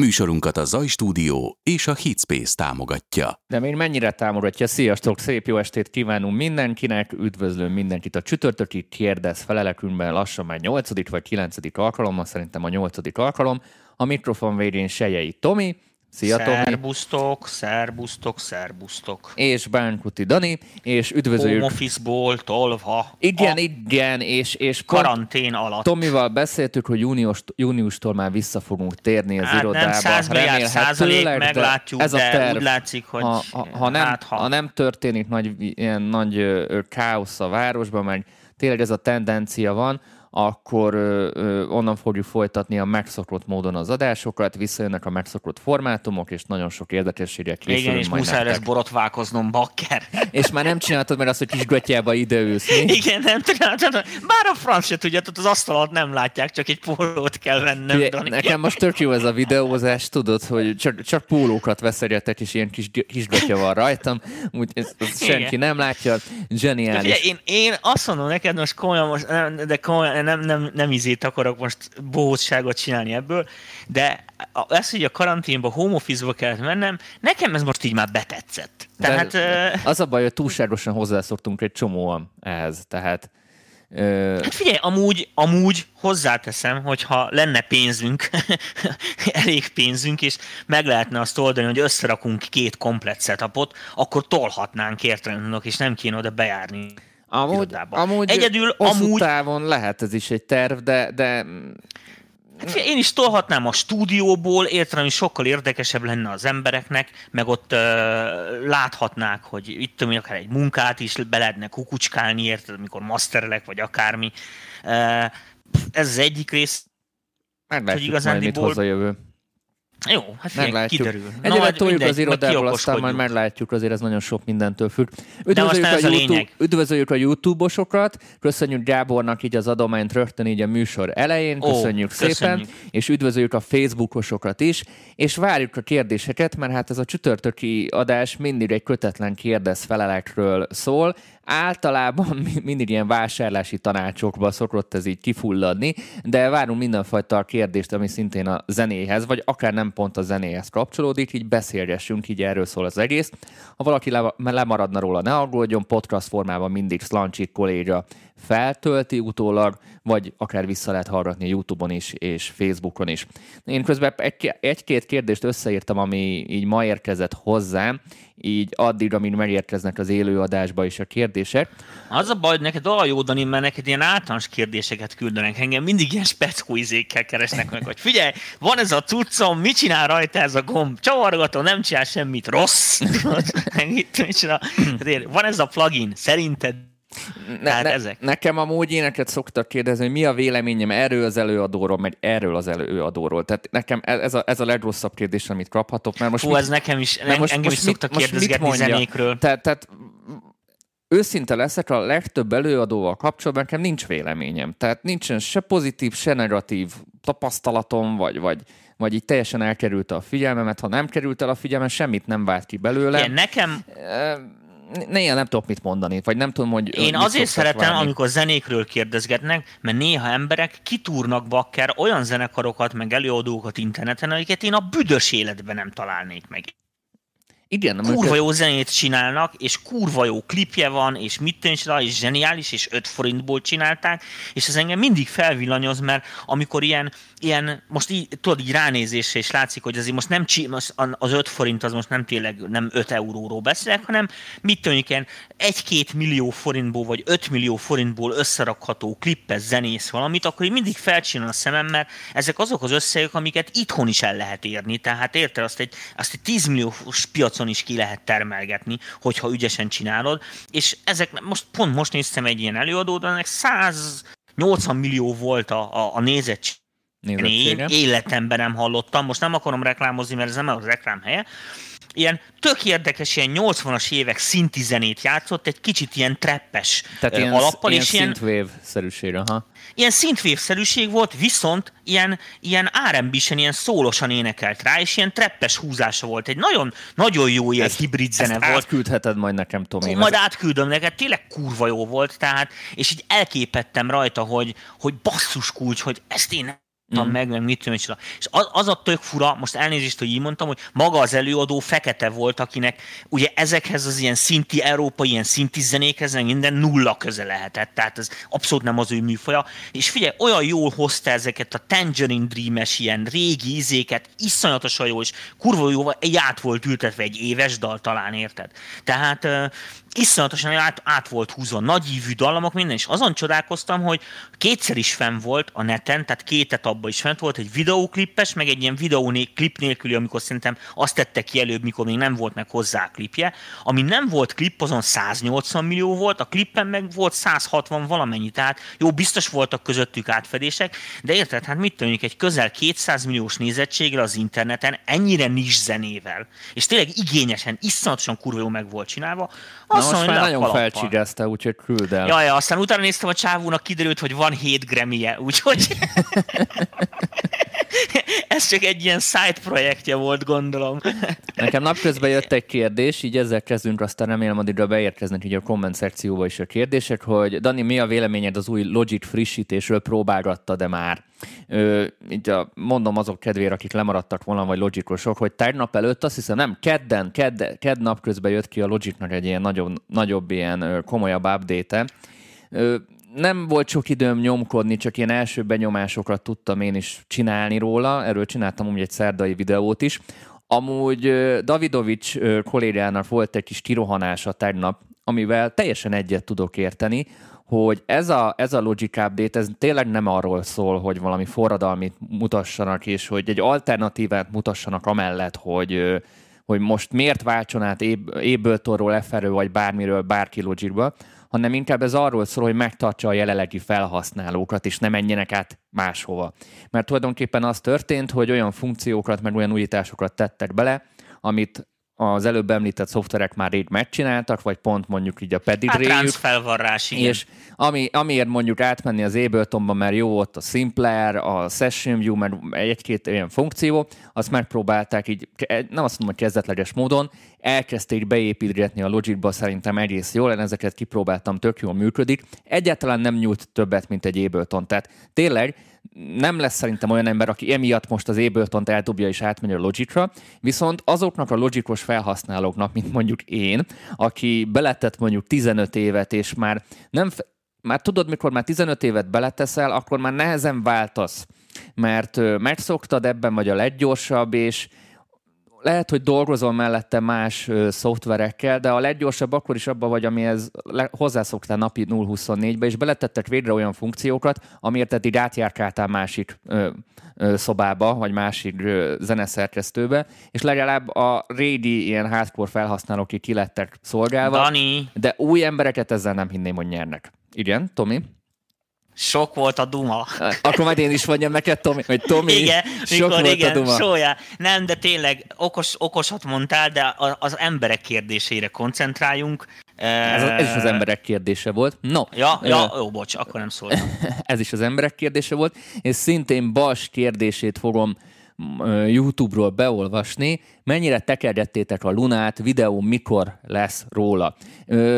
Műsorunkat a Zaj Stúdió és a Hitspace támogatja. De még mennyire támogatja? Sziasztok, szép jó estét kívánunk mindenkinek, üdvözlöm mindenkit a csütörtöki kérdez felelekünkben lassan már 8. vagy 9. alkalommal, szerintem a 8. alkalom. A mikrofon végén Sejei Tomi, Szia, szerbusztok, szerbusztok, szerbusztok. És Bánkuti Dani, és üdvözöljük... Home office-ból tolva. Igen, igen, és... és karantén alatt. Tomival beszéltük, hogy június, júniustól már vissza fogunk térni az hát irodába. Nem száz milliárd százalék, meglátjuk, ez a terv, úgy látszik, hogy ha, ha, ha, nem, hát, ha... ha nem történik nagy, ilyen nagy ö, káosz a városban, meg tényleg ez a tendencia van, akkor onnan fogjuk folytatni a megszokott módon az adásokat, visszajönnek a megszokott formátumok, és nagyon sok érdekességek készülünk Igen, és muszáj lesz borotválkoznom, bakker. És már nem csináltad meg azt, hogy kis götyába ideülsz, mi? Igen, nem csináltad. Bár a franc se tudja, az asztalat nem látják, csak egy pólót kell vennem. Ugye, nekem most tök jó ez a videózás, tudod, hogy csak, csak pólókat veszegetek, és ilyen kis, kis götya van rajtam, úgy ezt, ezt senki nem látja. Zseniális. De én, én azt mondom neked most komolyan, most, de komolyan, nem, nem, nem izét akarok most bohózságot csinálni ebből, de ez, hogy a karanténba, home office-ba kellett mennem, nekem ez most így már betetszett. Tehát, de, az a baj, hogy túlságosan hozzászoktunk egy csomóan ehhez, tehát Hát figyelj, amúgy, amúgy hozzáteszem, hogyha lenne pénzünk, elég pénzünk, és meg lehetne azt oldani, hogy összerakunk két komplet setupot, akkor tolhatnánk értelemnek, és nem kéne oda bejárni Amúgy, amúgy Egyedül amúgy... távon lehet ez is egy terv, de, de Hát én is tolhatnám a stúdióból, értem, hogy sokkal érdekesebb lenne az embereknek, meg ott uh, láthatnák, hogy itt tudom, akár egy munkát is be lehetne kukucskálni, érted, amikor masterelek, vagy akármi. Uh, ez az egyik rész. Meglátjuk hogy igazán majd mit hozza jövő. Jó, hát meglátjuk. kiderül. Egyébként toljuk az irodából, aztán majd meglátjuk, azért ez nagyon sok mindentől függ. Üdvözöljük, a, a, YouTube, üdvözöljük a YouTube-osokat, köszönjük Gábornak így az adományt rögtön így a műsor elején, köszönjük Ó, szépen, köszönjük. és üdvözöljük a Facebookosokat is, és várjuk a kérdéseket, mert hát ez a csütörtöki adás mindig egy kötetlen kérdez felelekről szól, általában mindig ilyen vásárlási tanácsokba szokott ez így kifulladni, de várunk mindenfajta kérdést, ami szintén a zenéhez, vagy akár nem pont a zenéhez kapcsolódik, így beszélgessünk, így erről szól az egész. Ha valaki lemaradna róla, ne aggódjon, podcast formában mindig Slancsik kolléga feltölti utólag, vagy akár vissza lehet hallgatni YouTube-on is, és Facebookon is. Én közben egy-két kérdést összeírtam, ami így ma érkezett hozzám, így addig, amíg megérkeznek az élőadásba is a kérdések. Az a baj, hogy neked olyan jó, Dani, mert neked ilyen általános kérdéseket küldenek. Engem mindig ilyen speckó izékkel keresnek meg, hogy figyelj, van ez a cuccom, mit csinál rajta ez a gomb? Csavargató, nem csinál semmit rossz. van ez a plugin, szerinted ne, ne, ezek. Nekem amúgy éneket szoktak kérdezni, hogy mi a véleményem erről az előadóról, meg erről az előadóról. Tehát nekem e- ez a, ez a legrosszabb kérdés, amit kaphatok. Mert most Hú, mit, ez nekem is, nem, most, engem most is szoktak kérdezgetni zenékről. Tehát, tehát őszinte leszek, a legtöbb előadóval kapcsolatban nekem nincs véleményem. Tehát nincsen se pozitív, se negatív tapasztalatom, vagy, vagy, vagy így teljesen elkerült a figyelmemet. Ha nem került el a figyelmem, semmit nem vált ki belőle. Igen, nekem néha nem tudok mit mondani, vagy nem tudom, hogy... Én azért szeretem, várni. amikor zenékről kérdezgetnek, mert néha emberek kitúrnak bakker olyan zenekarokat, meg előadókat interneten, amiket én a büdös életben nem találnék meg. Igen, kurva jó zenét csinálnak, és kurva jó klipje van, és mit tűncs rá, és zseniális, és 5 forintból csinálták, és ez engem mindig felvillanyoz, mert amikor ilyen, ilyen most így, tudod, így ránézésre is látszik, hogy azért most nem most az 5 forint az most nem tényleg nem 5 euróról beszélek, hanem mit tűnik ilyen 1-2 millió forintból, vagy 5 millió forintból összerakható klippes zenész valamit, akkor én mindig felcsinál a szemem, mert ezek azok az összegek, amiket itthon is el lehet érni. Tehát érted, azt egy, azt egy 10 milliós piac piacon is ki lehet termelgetni, hogyha ügyesen csinálod, és ezek, most pont most néztem egy ilyen előadót, ennek 180 millió volt a, a, a nézettség, én életemben nem hallottam, most nem akarom reklámozni, mert ez nem az reklám helye, ilyen tök érdekes, ilyen 80-as évek szinti zenét játszott, egy kicsit ilyen treppes Tehát ilyen, alappal. Ilyen és ilyen synthwave-szerűség, aha. Ilyen synthwave-szerűség volt, viszont ilyen, ilyen R&B-sen, ilyen szólosan énekelt rá, és ilyen treppes húzása volt. Egy nagyon, nagyon jó ilyen ezt, hibrid zene ezt volt. átküldheted majd nekem, Tomi. Majd átküldöm neked, tényleg kurva jó volt, tehát, és így elképettem rajta, hogy, hogy basszus kulcs, hogy ezt én mm. meg, meg mit tudom És az, az a tök fura, most elnézést, hogy így mondtam, hogy maga az előadó fekete volt, akinek ugye ezekhez az ilyen szinti, európai ilyen szinti zenékhez minden nulla köze lehetett, tehát ez abszolút nem az ő műfaja. És figyelj, olyan jól hozta ezeket a Tangerine Dream-es ilyen régi izéket, iszonyatosan jó, és kurva jó, egy át volt ültetve egy éves dal talán, érted? Tehát iszonyatosan át, át volt húzva, nagyívű dallamok, minden, és azon csodálkoztam, hogy kétszer is fenn volt a neten, tehát két etapban is fent volt, egy videóklippes, meg egy ilyen videóklip nélküli, amikor szerintem azt tette ki előbb, mikor még nem volt meg hozzá klipje. Ami nem volt klip, azon 180 millió volt, a klippen meg volt 160 valamennyi, tehát jó, biztos voltak közöttük átfedések, de érted, hát mit tudjuk, egy közel 200 milliós nézettséggel az interneten, ennyire nis zenével, és tényleg igényesen, iszonyatosan kurva jó meg volt csinálva, azt most már nagyon felcsigázta, úgyhogy küld el. Jaj, aztán utána néztem a csávónak, kiderült, hogy van 7 Grammy-je, úgyhogy... Ez csak egy ilyen side projektje volt, gondolom. Nekem napközben jött egy kérdés, így ezzel kezdünk, aztán remélem addigra beérkeznek így a komment szekcióba is a kérdések, hogy Dani, mi a véleményed az új Logic frissítésről, próbálgatta de már? Ö, így a, mondom azok kedvére, akik lemaradtak volna, vagy Logicosok, hogy tegnap előtt, azt hiszem nem, kedden, kedd, kedd napközben jött ki a Logicnak egy ilyen nagyobb, nagyobb ilyen komolyabb update-e, nem volt sok időm nyomkodni, csak ilyen első benyomásokat tudtam én is csinálni róla. Erről csináltam úgy egy szerdai videót is. Amúgy Davidovics kollégának volt egy kis kirohanása tegnap, amivel teljesen egyet tudok érteni, hogy ez a, ez a Logic Update, ez tényleg nem arról szól, hogy valami forradalmit mutassanak, és hogy egy alternatívát mutassanak amellett, hogy, hogy most miért váltson át Abletonról, FR-ről, vagy bármiről bárki Logicba, hanem inkább ez arról szól, hogy megtartsa a jelenlegi felhasználókat, és ne menjenek át máshova. Mert tulajdonképpen az történt, hogy olyan funkciókat, meg olyan újításokat tettek bele, amit az előbb említett szoftverek már rég megcsináltak, vagy pont mondjuk így a pedigréjük. Hát felvarrás, igen. És ami, amiért mondjuk átmenni az Abletonba, mert jó ott a Simpler, a Session View, mert egy-két olyan funkció, azt megpróbálták így, nem azt mondom, hogy kezdetleges módon, elkezdték beépítgetni a Logicba, szerintem egész jól, én ezeket kipróbáltam, tök jól működik. Egyáltalán nem nyújt többet, mint egy Ableton. Tehát tényleg nem lesz szerintem olyan ember, aki emiatt most az Ableton-t eldobja és átmegy a Logicra, viszont azoknak a logikos felhasználóknak, mint mondjuk én, aki beletett mondjuk 15 évet, és már nem, már tudod, mikor már 15 évet beleteszel, akkor már nehezen váltasz, mert megszoktad, ebben vagy a leggyorsabb, és lehet, hogy dolgozol mellette más ö, szoftverekkel, de a leggyorsabb akkor is abban vagy, amihez le, hozzászoktál napi 0-24-be, és beletettek végre olyan funkciókat, amiért eddig átjárkáltál másik ö, ö, szobába, vagy másik ö, zeneszerkesztőbe, és legalább a régi ilyen hardcore felhasználók ki lettek szolgálva, Dani. de új embereket ezzel nem hinném, hogy nyernek. Igen, Tomi? Sok volt a duma. Akkor majd én is mondjam neked, Tomi, hogy Tomi, igen, sok mikor, volt igen, a duma. Sója. Nem, de tényleg okos, okosat mondtál, de az emberek kérdésére koncentráljunk. Ez, ez is az emberek kérdése volt. No. Ja, ja jó, bocs, akkor nem szóltam. ez is az emberek kérdése volt, és szintén Bas kérdését fogom YouTube-ról beolvasni, mennyire tekergettétek a Lunát, videó mikor lesz róla.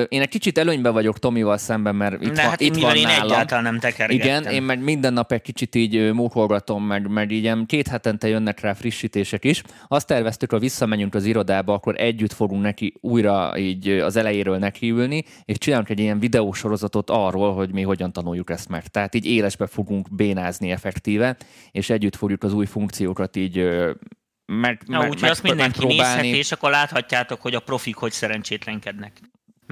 Én egy kicsit előnyben vagyok Tomival szemben, mert itt, De van, hát itt van én nálam. egyáltalán nem tekergettem. Igen, én meg minden nap egy kicsit így mókolgatom, meg, meg így két hetente jönnek rá frissítések is. Azt terveztük, ha visszamegyünk az irodába, akkor együtt fogunk neki újra így az elejéről nekiülni, és csinálunk egy ilyen videósorozatot arról, hogy mi hogyan tanuljuk ezt meg. Tehát így élesbe fogunk bénázni effektíve, és együtt fogjuk az új funkciókat így meg, Na, meg, úgyhogy azt mindenki nézheti, és akkor láthatjátok, hogy a profik hogy szerencsétlenkednek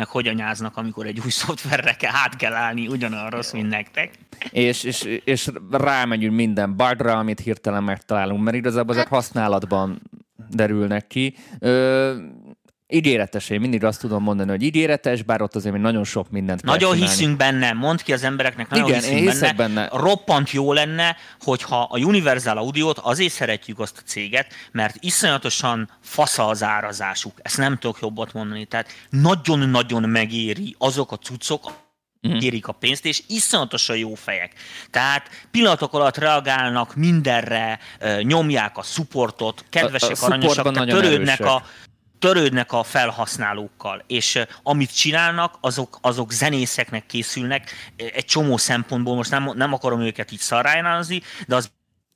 meg hogy anyáznak, amikor egy új szoftverre kell, át kell állni, ugyanarra rossz, mint nektek. És, és, és rámegyünk minden bugra, amit hirtelen megtalálunk, mert igazából ezek használatban derülnek ki. Ö, ígéretes, én mindig azt tudom mondani, hogy ígéretes, bár ott azért még nagyon sok mindent Nagyon hiszünk benne, mondd ki az embereknek, nagyon Igen, hiszünk én benne. benne. Roppant jó lenne, hogyha a Universal Audio-t azért szeretjük azt a céget, mert iszonyatosan fasza az árazásuk. Ezt nem tudok jobbat mondani. Tehát nagyon-nagyon megéri azok a cuccok, kérik a pénzt, és iszonyatosan jó fejek. Tehát pillanatok alatt reagálnak mindenre, nyomják a supportot, kedvesek, a, a aranyosak, törődnek a, törődnek a felhasználókkal, és amit csinálnak, azok, azok zenészeknek készülnek, egy csomó szempontból, most nem, nem akarom őket így szarrájnázni, de az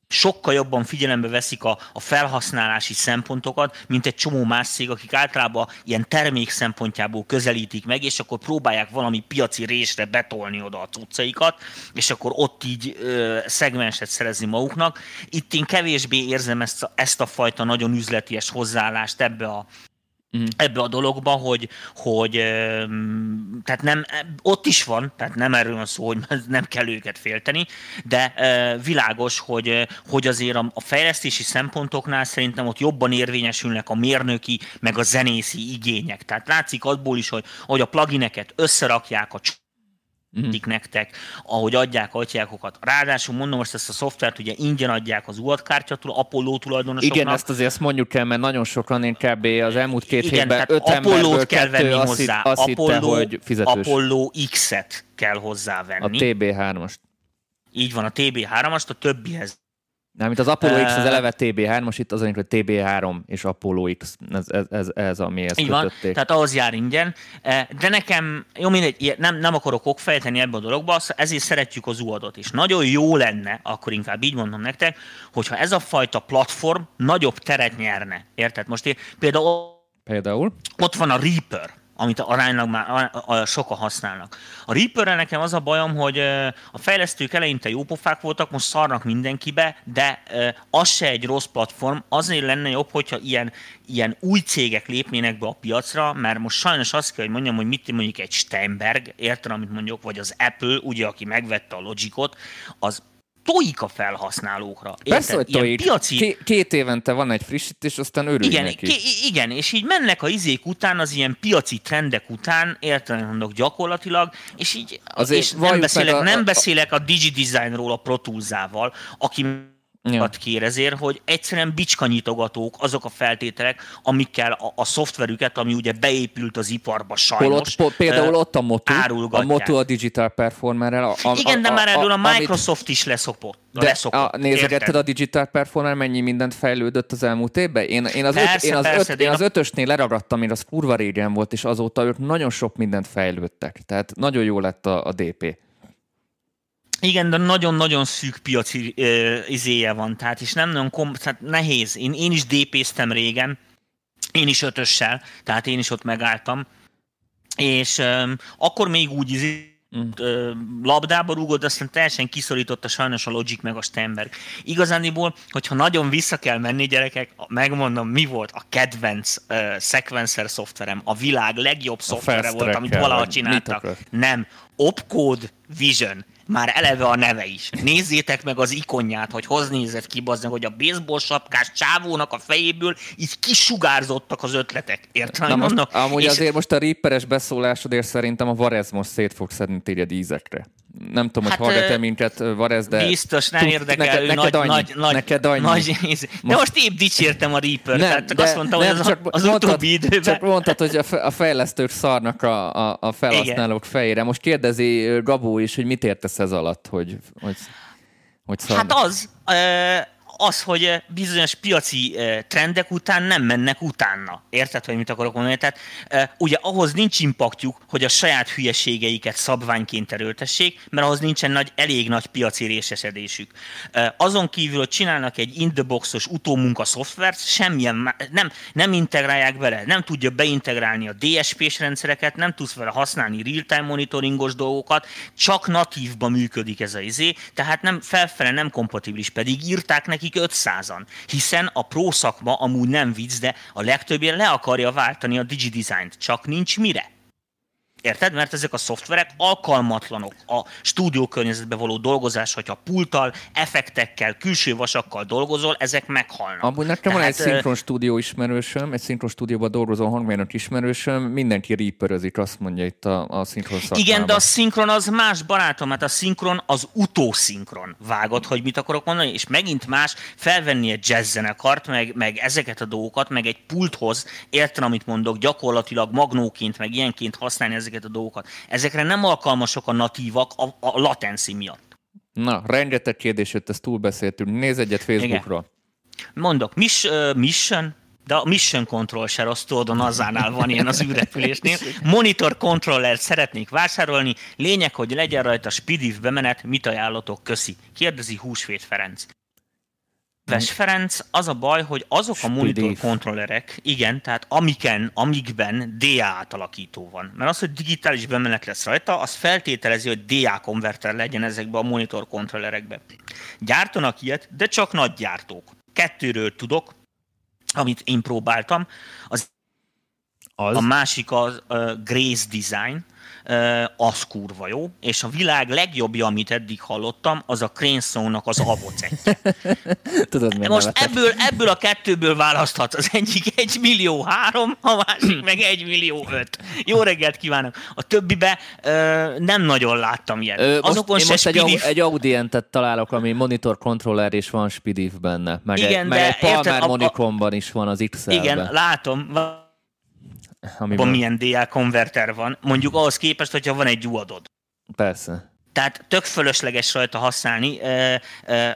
sokkal jobban figyelembe veszik a, a felhasználási szempontokat, mint egy csomó más cég, akik általában ilyen termék szempontjából közelítik meg, és akkor próbálják valami piaci résre betolni oda a cuccaikat, és akkor ott így ö, szegmenset szerezni maguknak. Itt én kevésbé érzem ezt, ezt a fajta nagyon üzleties hozzáállást ebbe a, uh-huh. ebbe a dologba, hogy, hogy tehát nem, ott is van, tehát nem erről van szó, hogy nem kell őket félteni, de világos, hogy, hogy azért a fejlesztési szempontoknál szerintem ott jobban érvényesülnek a mérnöki, meg a zenészi igények. Tehát látszik abból is, hogy, hogy a plugineket összerakják, a mm. nektek, ahogy adják atyákokat. Ráadásul mondom most ezt a szoftvert, ugye ingyen adják az UAD kártyatól, Apollo tulajdonosoknak. Igen, ezt azért ezt mondjuk el, mert nagyon sokan én kb. az elmúlt két Igen, hétben öt Apollo-t kell venni azt hozzá. Azt Apollo, hitte, hogy fizetős. Apollo X-et kell hozzávenni. A TB3-ast. Így van, a TB3-ast, a többihez nem, mint az Apollo X az eleve TB3, most itt az hogy TB3 és Apollo X, ez, ez, ez, ez ami ezt Így van, tehát ahhoz jár ingyen, de nekem, jó mindegy, nem, nem akarok okfejteni ebbe a dologba, ezért szeretjük az UAD-ot is. Nagyon jó lenne, akkor inkább így mondom nektek, hogyha ez a fajta platform nagyobb teret nyerne. Érted? Most én, például, például? ott van a Reaper, amit aránylag már sokan használnak. A reaper nekem az a bajom, hogy a fejlesztők eleinte jópofák voltak, most szarnak mindenkibe, de az se egy rossz platform, azért lenne jobb, hogyha ilyen, ilyen új cégek lépnének be a piacra, mert most sajnos azt kell, hogy mondjam, hogy mit mondjuk egy Steinberg, érted, amit mondjuk, vagy az Apple, ugye, aki megvette a Logicot, az tojik a felhasználókra. Érted? Persze, hogy tojik. Piaci... K- két évente van egy frissítés, aztán örülj igen, neki. K- igen, és így mennek a izék után, az ilyen piaci trendek után, érted, mondok gyakorlatilag, és így Azért és nem, beszélek, a, nem beszélek a DigiDesignról a Pro Tools-ával, aki ja. kér ezért, hogy egyszerűen bicskanyitogatók azok a feltételek, amikkel a, a szoftverüket, ami ugye beépült az iparba sajnos. Hol ott, például ott a Motu, a Motu a Digital Performerrel. A, a, Igen, de már erről a, a Microsoft amit, is leszokott. De leszokott, a, nézegetted a Digital Performer, mennyi mindent fejlődött az elmúlt évben? Én, én, az, persze, öt, én, az, persze, öt, én az ötösnél leragadtam, én az kurva régen volt, és azóta ők nagyon sok mindent fejlődtek. Tehát nagyon jó lett a, a DP. Igen, de nagyon-nagyon szűk piaci uh, izéje van, tehát és nem nagyon kom- tehát nehéz. Én, én is DP-ztem régen, én is ötössel, tehát én is ott megálltam, és um, akkor még úgy izé, Mm. labdába rúgott, aztán teljesen kiszorította sajnos a Logic meg a Stenberg. Igazániból, hogyha nagyon vissza kell menni, gyerekek, megmondom, mi volt a kedvenc uh, sequencer szoftverem, a világ legjobb szoftvere volt, amit valaha csináltak. Nem, Opcode Vision már eleve a neve is. Nézzétek meg az ikonját, hogy hoz nézett ki, bazdmeg, hogy a baseball sapkás csávónak a fejéből így kisugárzottak az ötletek. Érted? Na most, amúgy és... azért most a Reaperes beszólásodért szerintem a Varez most szét fog szedni téged ízekre. Nem tudom, hát, hogy hallgat-e minket Varez, de... Biztos, nem érdekel, neked, ő neked nagy, annyi, nagy, nagy, neked annyi. nagy íz. De most épp dicsértem a Reaper, nem, tehát csak de, azt mondtam, nem, hogy az, csak az mondtad, utóbbi időben... Csak mondtad, hogy a fejlesztők szarnak a, a, a felhasználók Igen. fejére. Most kérdezi Gabó is, hogy mit értesz ez alatt, hogy, hogy, hogy szarnak. Hát az, az, hogy eh, bizonyos piaci eh, trendek után nem mennek utána. Érted, hogy mit akarok mondani? Tehát eh, ugye ahhoz nincs impaktjuk, hogy a saját hülyeségeiket szabványként erőltessék, mert ahhoz nincsen nagy, elég nagy piaci részesedésük. Azon kívül, hogy csinálnak egy in the boxos utómunka szoftvert, semmilyen, nem, nem integrálják bele, nem tudja beintegrálni a DSP-s rendszereket, nem tudsz vele használni real-time monitoringos dolgokat, csak natívba működik ez a izé, tehát nem felfele nem kompatibilis, pedig írták neki nekik 500-an, hiszen a pro szakma amúgy nem vicc, de a legtöbbje le akarja váltani a DigiDesign-t, csak nincs mire. Érted? Mert ezek a szoftverek alkalmatlanok a stúdió környezetben való dolgozás, hogyha pulttal, effektekkel, külső vasakkal dolgozol, ezek meghalnak. Amúgy nekem Tehát, van egy szinkron stúdió ismerősöm, egy szinkron stúdióban dolgozó hangmérnök ismerősöm, mindenki reaperözik, azt mondja itt a, a szinkron szakmában. Igen, de a szinkron az más barátom, mert a szinkron az utószinkron vágod, hogy mit akarok mondani, és megint más felvenni egy jazz zenekart, meg, meg ezeket a dolgokat, meg egy pulthoz, értem, amit mondok, gyakorlatilag magnóként, meg ilyenként használni ezeket ezeket a dolgokat. Ezekre nem alkalmasok a natívak a, a latenci miatt. Na, rengeteg kérdés jött, ezt túlbeszéltünk. Nézz egyet Facebookról. Igen. Mondok, mis, uh, mission, de a Mission Control se rossz, tudod, a van ilyen az űrrepülésnél. Monitor controller szeretnék vásárolni, lényeg, hogy legyen rajta SPIDIF bemenet, mit ajánlotok, köszi. Kérdezi Húsvét Ferenc. Ves Ferenc, az a baj, hogy azok a monitor kontrollerek, igen, tehát amiken, amikben DA átalakító van. Mert az, hogy digitális bemenet lesz rajta, az feltételezi, hogy DA konverter legyen ezekbe a monitor kontrollerekbe. Gyártanak ilyet, de csak nagy gyártók. Kettőről tudok, amit én próbáltam. Az, az? A másik az uh, Grace Design, az kurva jó, és a világ legjobbja, amit eddig hallottam, az a Cranesone-nak az avocetje. Tudod, miért Most ebből, ebből a kettőből választhat. Az egyik egy millió három, a másik meg egy millió öt. Jó reggelt kívánok! A többibe nem nagyon láttam ilyet. Ö, Azokon most, se most egy, egy Audientet találok, ami monitor controller és van Spidif benne. Meg igen, egy, meg de egy Palmer érted, is van az x Igen, látom Amiben... milyen DA konverter van, mondjuk ahhoz képest, hogyha van egy duadod. Persze. Tehát tök fölösleges rajta használni.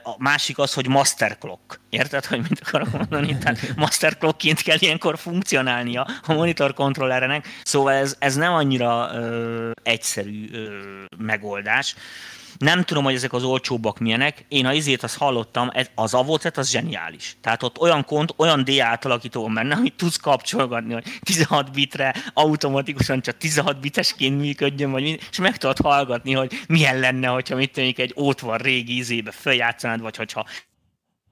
A másik az, hogy master clock. Érted, hogy mit akarok mondani? Tehát master clockként kell ilyenkor funkcionálnia a monitor kontrollerenek. Szóval ez, ez nem annyira ö, egyszerű ö, megoldás. Nem tudom, hogy ezek az olcsóbbak milyenek. Én a izét azt hallottam, az avocet az zseniális. Tehát ott olyan kont, olyan D átalakító van benne, amit tudsz kapcsolgatni, hogy 16 bitre automatikusan csak 16 bitesként működjön, vagy és meg tudod hallgatni, hogy milyen lenne, hogyha mit tűnik egy ótvar régi izébe feljátszanád, vagy hogyha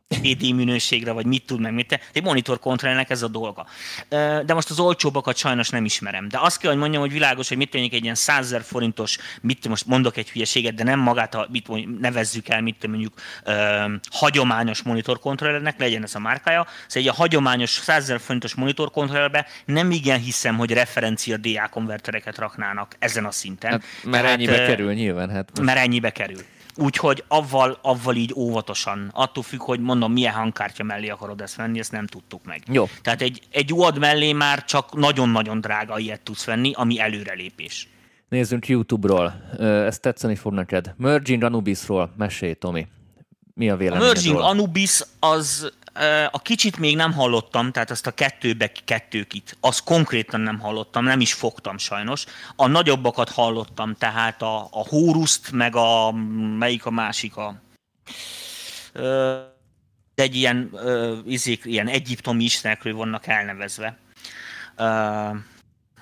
PD minőségre, vagy mit tud meg, mit egy monitor kontrollernek ez a dolga. De most az olcsóbbakat sajnos nem ismerem. De azt kell, hogy mondjam, hogy világos, hogy mit tűnik egy ilyen 100 forintos, mit most mondok egy hülyeséget, de nem magát, a, mit nevezzük el, mit mondjuk ö, hagyományos monitor kontrollernek, legyen ez a márkája. Szóval egy a hagyományos 100 forintos monitor kontrollerbe nem igen hiszem, hogy referencia DA konvertereket raknának ezen a szinten. Hát, mert Tehát, ennyibe kerül nyilván. Hát most... Mert ennyibe kerül. Úgyhogy avval, avval így óvatosan. Attól függ, hogy mondom, milyen hangkártya mellé akarod ezt venni, ezt nem tudtuk meg. Jó. Tehát egy, egy UAD mellé már csak nagyon-nagyon drága ilyet tudsz venni, ami előrelépés. Nézzünk YouTube-ról. Ez tetszeni fog neked. Merging Anubisról mesélj, Tomi. Mi a véleményed? A Merging Anubis az a kicsit még nem hallottam, tehát azt a kettőbe kettőkit, azt konkrétan nem hallottam, nem is fogtam sajnos. A nagyobbakat hallottam, tehát a, a Hóruszt, meg a, melyik a másik a, egy ilyen, izék, ilyen egyiptomi istenekről vannak elnevezve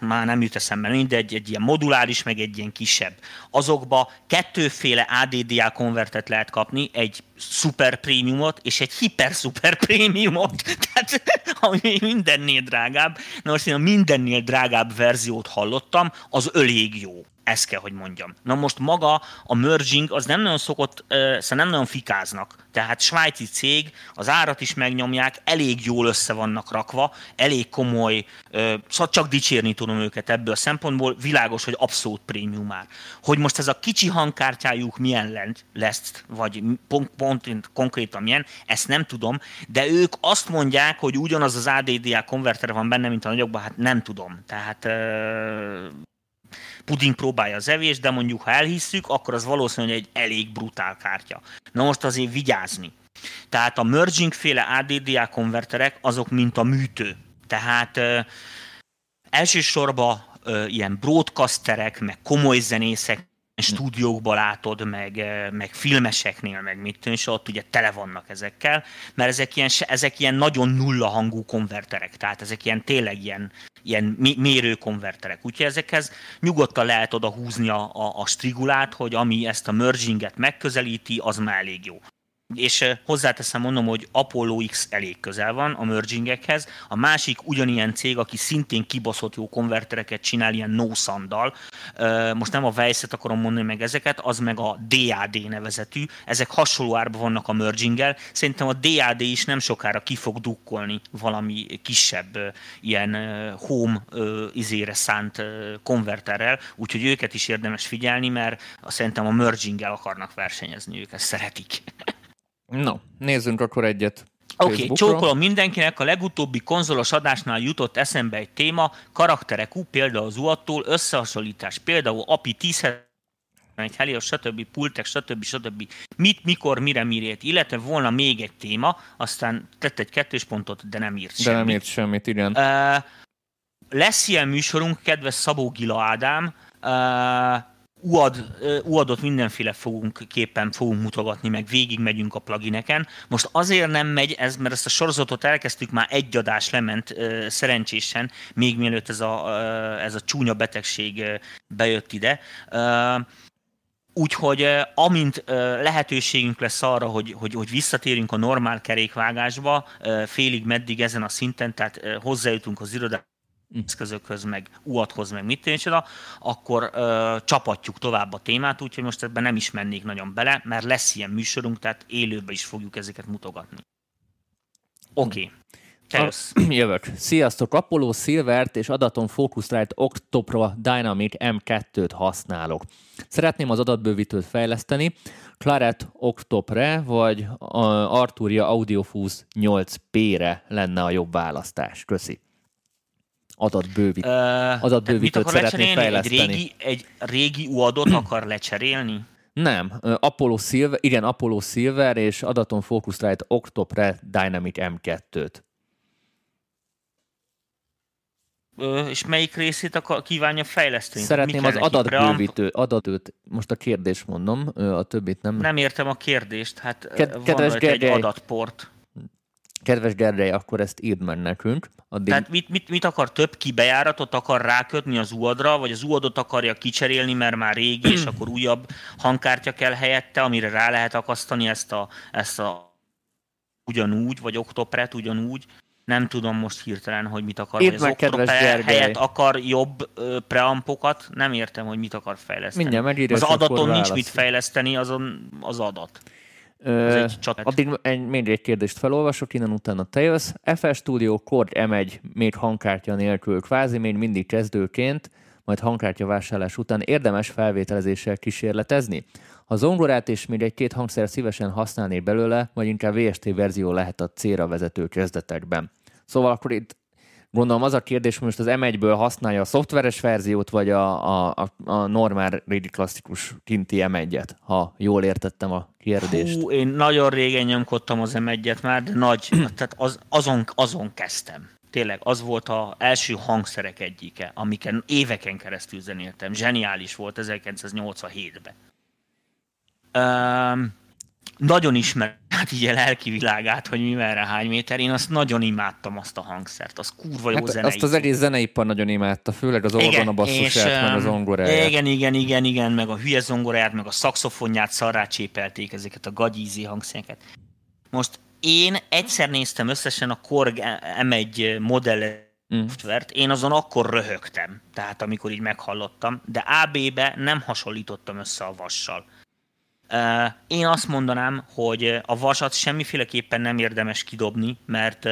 már nem jut eszembe, mindegy, egy ilyen moduláris, meg egy ilyen kisebb. Azokba kettőféle ADDA konvertet lehet kapni, egy super prémiumot és egy hiper super prémiumot, tehát ami mindennél drágább. Na most én a mindennél drágább verziót hallottam, az elég jó. Ezt kell, hogy mondjam. Na most maga a merging az nem nagyon szokott, szóval nem nagyon fikáznak. Tehát svájci cég, az árat is megnyomják, elég jól össze vannak rakva, elég komoly, szóval csak dicsérni tudom őket ebből a szempontból, világos, hogy abszolút prémium már. Hogy most ez a kicsi hangkártyájuk milyen lesz, vagy pont, pont konkrétan milyen, ezt nem tudom, de ők azt mondják, hogy ugyanaz az ADDA konverter van benne, mint a nagyokban, hát nem tudom. Tehát puding próbálja az evés, de mondjuk ha elhisszük, akkor az valószínűleg egy elég brutál kártya. Na most azért vigyázni. Tehát a merging féle ADDA konverterek azok mint a műtő. Tehát ö, elsősorban ö, ilyen broadcasterek, meg komoly zenészek stúdiókba látod, meg, meg filmeseknél, meg mit tűn, és ott ugye tele vannak ezekkel, mert ezek ilyen, ezek ilyen nagyon nulla hangú konverterek, tehát ezek ilyen tényleg ilyen, ilyen mérő konverterek. Úgyhogy ezekhez nyugodtan lehet oda húzni a, a, a strigulát, hogy ami ezt a merginget megközelíti, az már elég jó és hozzáteszem mondom, hogy Apollo X elég közel van a mergingekhez. A másik ugyanilyen cég, aki szintén kibaszott jó konvertereket csinál, ilyen no dal Most nem a Weiss-et akarom mondani meg ezeket, az meg a DAD nevezetű. Ezek hasonló árban vannak a merginggel. Szerintem a DAD is nem sokára ki fog dukkolni valami kisebb ilyen home izére szánt konverterrel, úgyhogy őket is érdemes figyelni, mert szerintem a merginggel akarnak versenyezni, ők ezt szeretik. No, nézzünk akkor egyet. Oké, okay, csókolom mindenkinek, a legutóbbi konzolos adásnál jutott eszembe egy téma, karakterek ú, például az UAT-tól, összehasonlítás, például API 10 egy Helios, stb. pultek, stb. stb. Mit, mikor, mire, mirét, illetve volna még egy téma, aztán tett egy kettős pontot, de nem írt de semmit. De nem írt semmit, igen. Uh, lesz ilyen műsorunk, kedves Szabó Gila Ádám, uh, UAD, UAD-ot mindenféle fogunk képen fogunk mutogatni, meg végig megyünk a plugineken. Most azért nem megy ez, mert ezt a sorozatot elkezdtük, már egy adás lement szerencsésen, még mielőtt ez a, ez a csúnya betegség bejött ide. Úgyhogy amint lehetőségünk lesz arra, hogy, hogy, hogy visszatérünk a normál kerékvágásba, félig meddig ezen a szinten, tehát hozzájutunk az irodában. Eszközökhöz, meg UAT-hoz, meg mit tényleg, akkor ö, csapatjuk tovább a témát, úgyhogy most ebben nem is mennék nagyon bele, mert lesz ilyen műsorunk, tehát élőben is fogjuk ezeket mutogatni. Oké. Okay. Jövök. Sziasztok! Apollo Silvert és adaton Focusrite Octopro Dynamic M2-t használok. Szeretném az adatbővítőt fejleszteni, Claret Octopre vagy Arturia AudioFuse 8P-re lenne a jobb választás. Köszi adatbővít, uh, adatbővítőt szeretné fejleszteni. Egy régi, egy régi UAD-ot akar lecserélni? Nem. Apollo Silver, igen, Apollo Silver és adaton Focusrite Octopre Dynamic M2-t. Ö, és melyik részét akar, kívánja fejleszteni? Szeretném az adatbővítő, adatőt, most a kérdést mondom, a többit nem. Nem értem a kérdést, hát Ked- van kedves egy adatport. Kedves Gergely, akkor ezt írd meg nekünk. Addig... Tehát mit, mit, mit akar több kibejáratot akar rákötni az UAD-ra, vagy az UAD-ot akarja kicserélni, mert már régi, és akkor újabb hangkártya kell helyette, amire rá lehet akasztani ezt a, ezt a ugyanúgy, vagy Octopret ugyanúgy. Nem tudom most hirtelen, hogy mit akar. Írd meg, kedves helyett akar jobb ö, preampokat. Nem értem, hogy mit akar fejleszteni. Mindjárt Az adaton nincs mit fejleszteni, azon az adat. Ö, addig egy, még egy kérdést felolvasok, innen utána te jössz. FL Studio Cord M1 még hangkártya nélkül, kvázi még mindig kezdőként, majd hangkártya vásárlás után érdemes felvételezéssel kísérletezni. Ha zongorát és még egy-két hangszer szívesen használni belőle, vagy inkább VST verzió lehet a célra vezető kezdetekben. Szóval akkor itt Gondolom az a kérdés, hogy most az M1-ből használja a szoftveres verziót, vagy a, a, a normál, régi klasszikus kinti M1-et, ha jól értettem a kérdést. Hú, én nagyon régen nyomkodtam az M1-et már, de nagy, tehát az, azon, azon kezdtem. Tényleg, az volt az első hangszerek egyike, amiken éveken keresztül zenéltem. Zseniális volt 1987-ben. Um, nagyon ismer, hát így a lelki világát, hogy mi merre hány méter. Én azt nagyon imádtam azt a hangszert, az kurva jó hát zenei. Azt az egész zeneipar nagyon imádta, főleg az orgona basszusát, meg az zongoráját. Igen, igen, igen, igen, meg a hülye zongoráját, meg a szakszofonját szarrá csépelték ezeket a gagyízi hangszereket. Most én egyszer néztem összesen a Korg M1 modell Mm. Én azon akkor röhögtem, tehát amikor így meghallottam, de AB-be nem hasonlítottam össze a vassal. Én azt mondanám, hogy a vasat semmiféleképpen nem érdemes kidobni, mert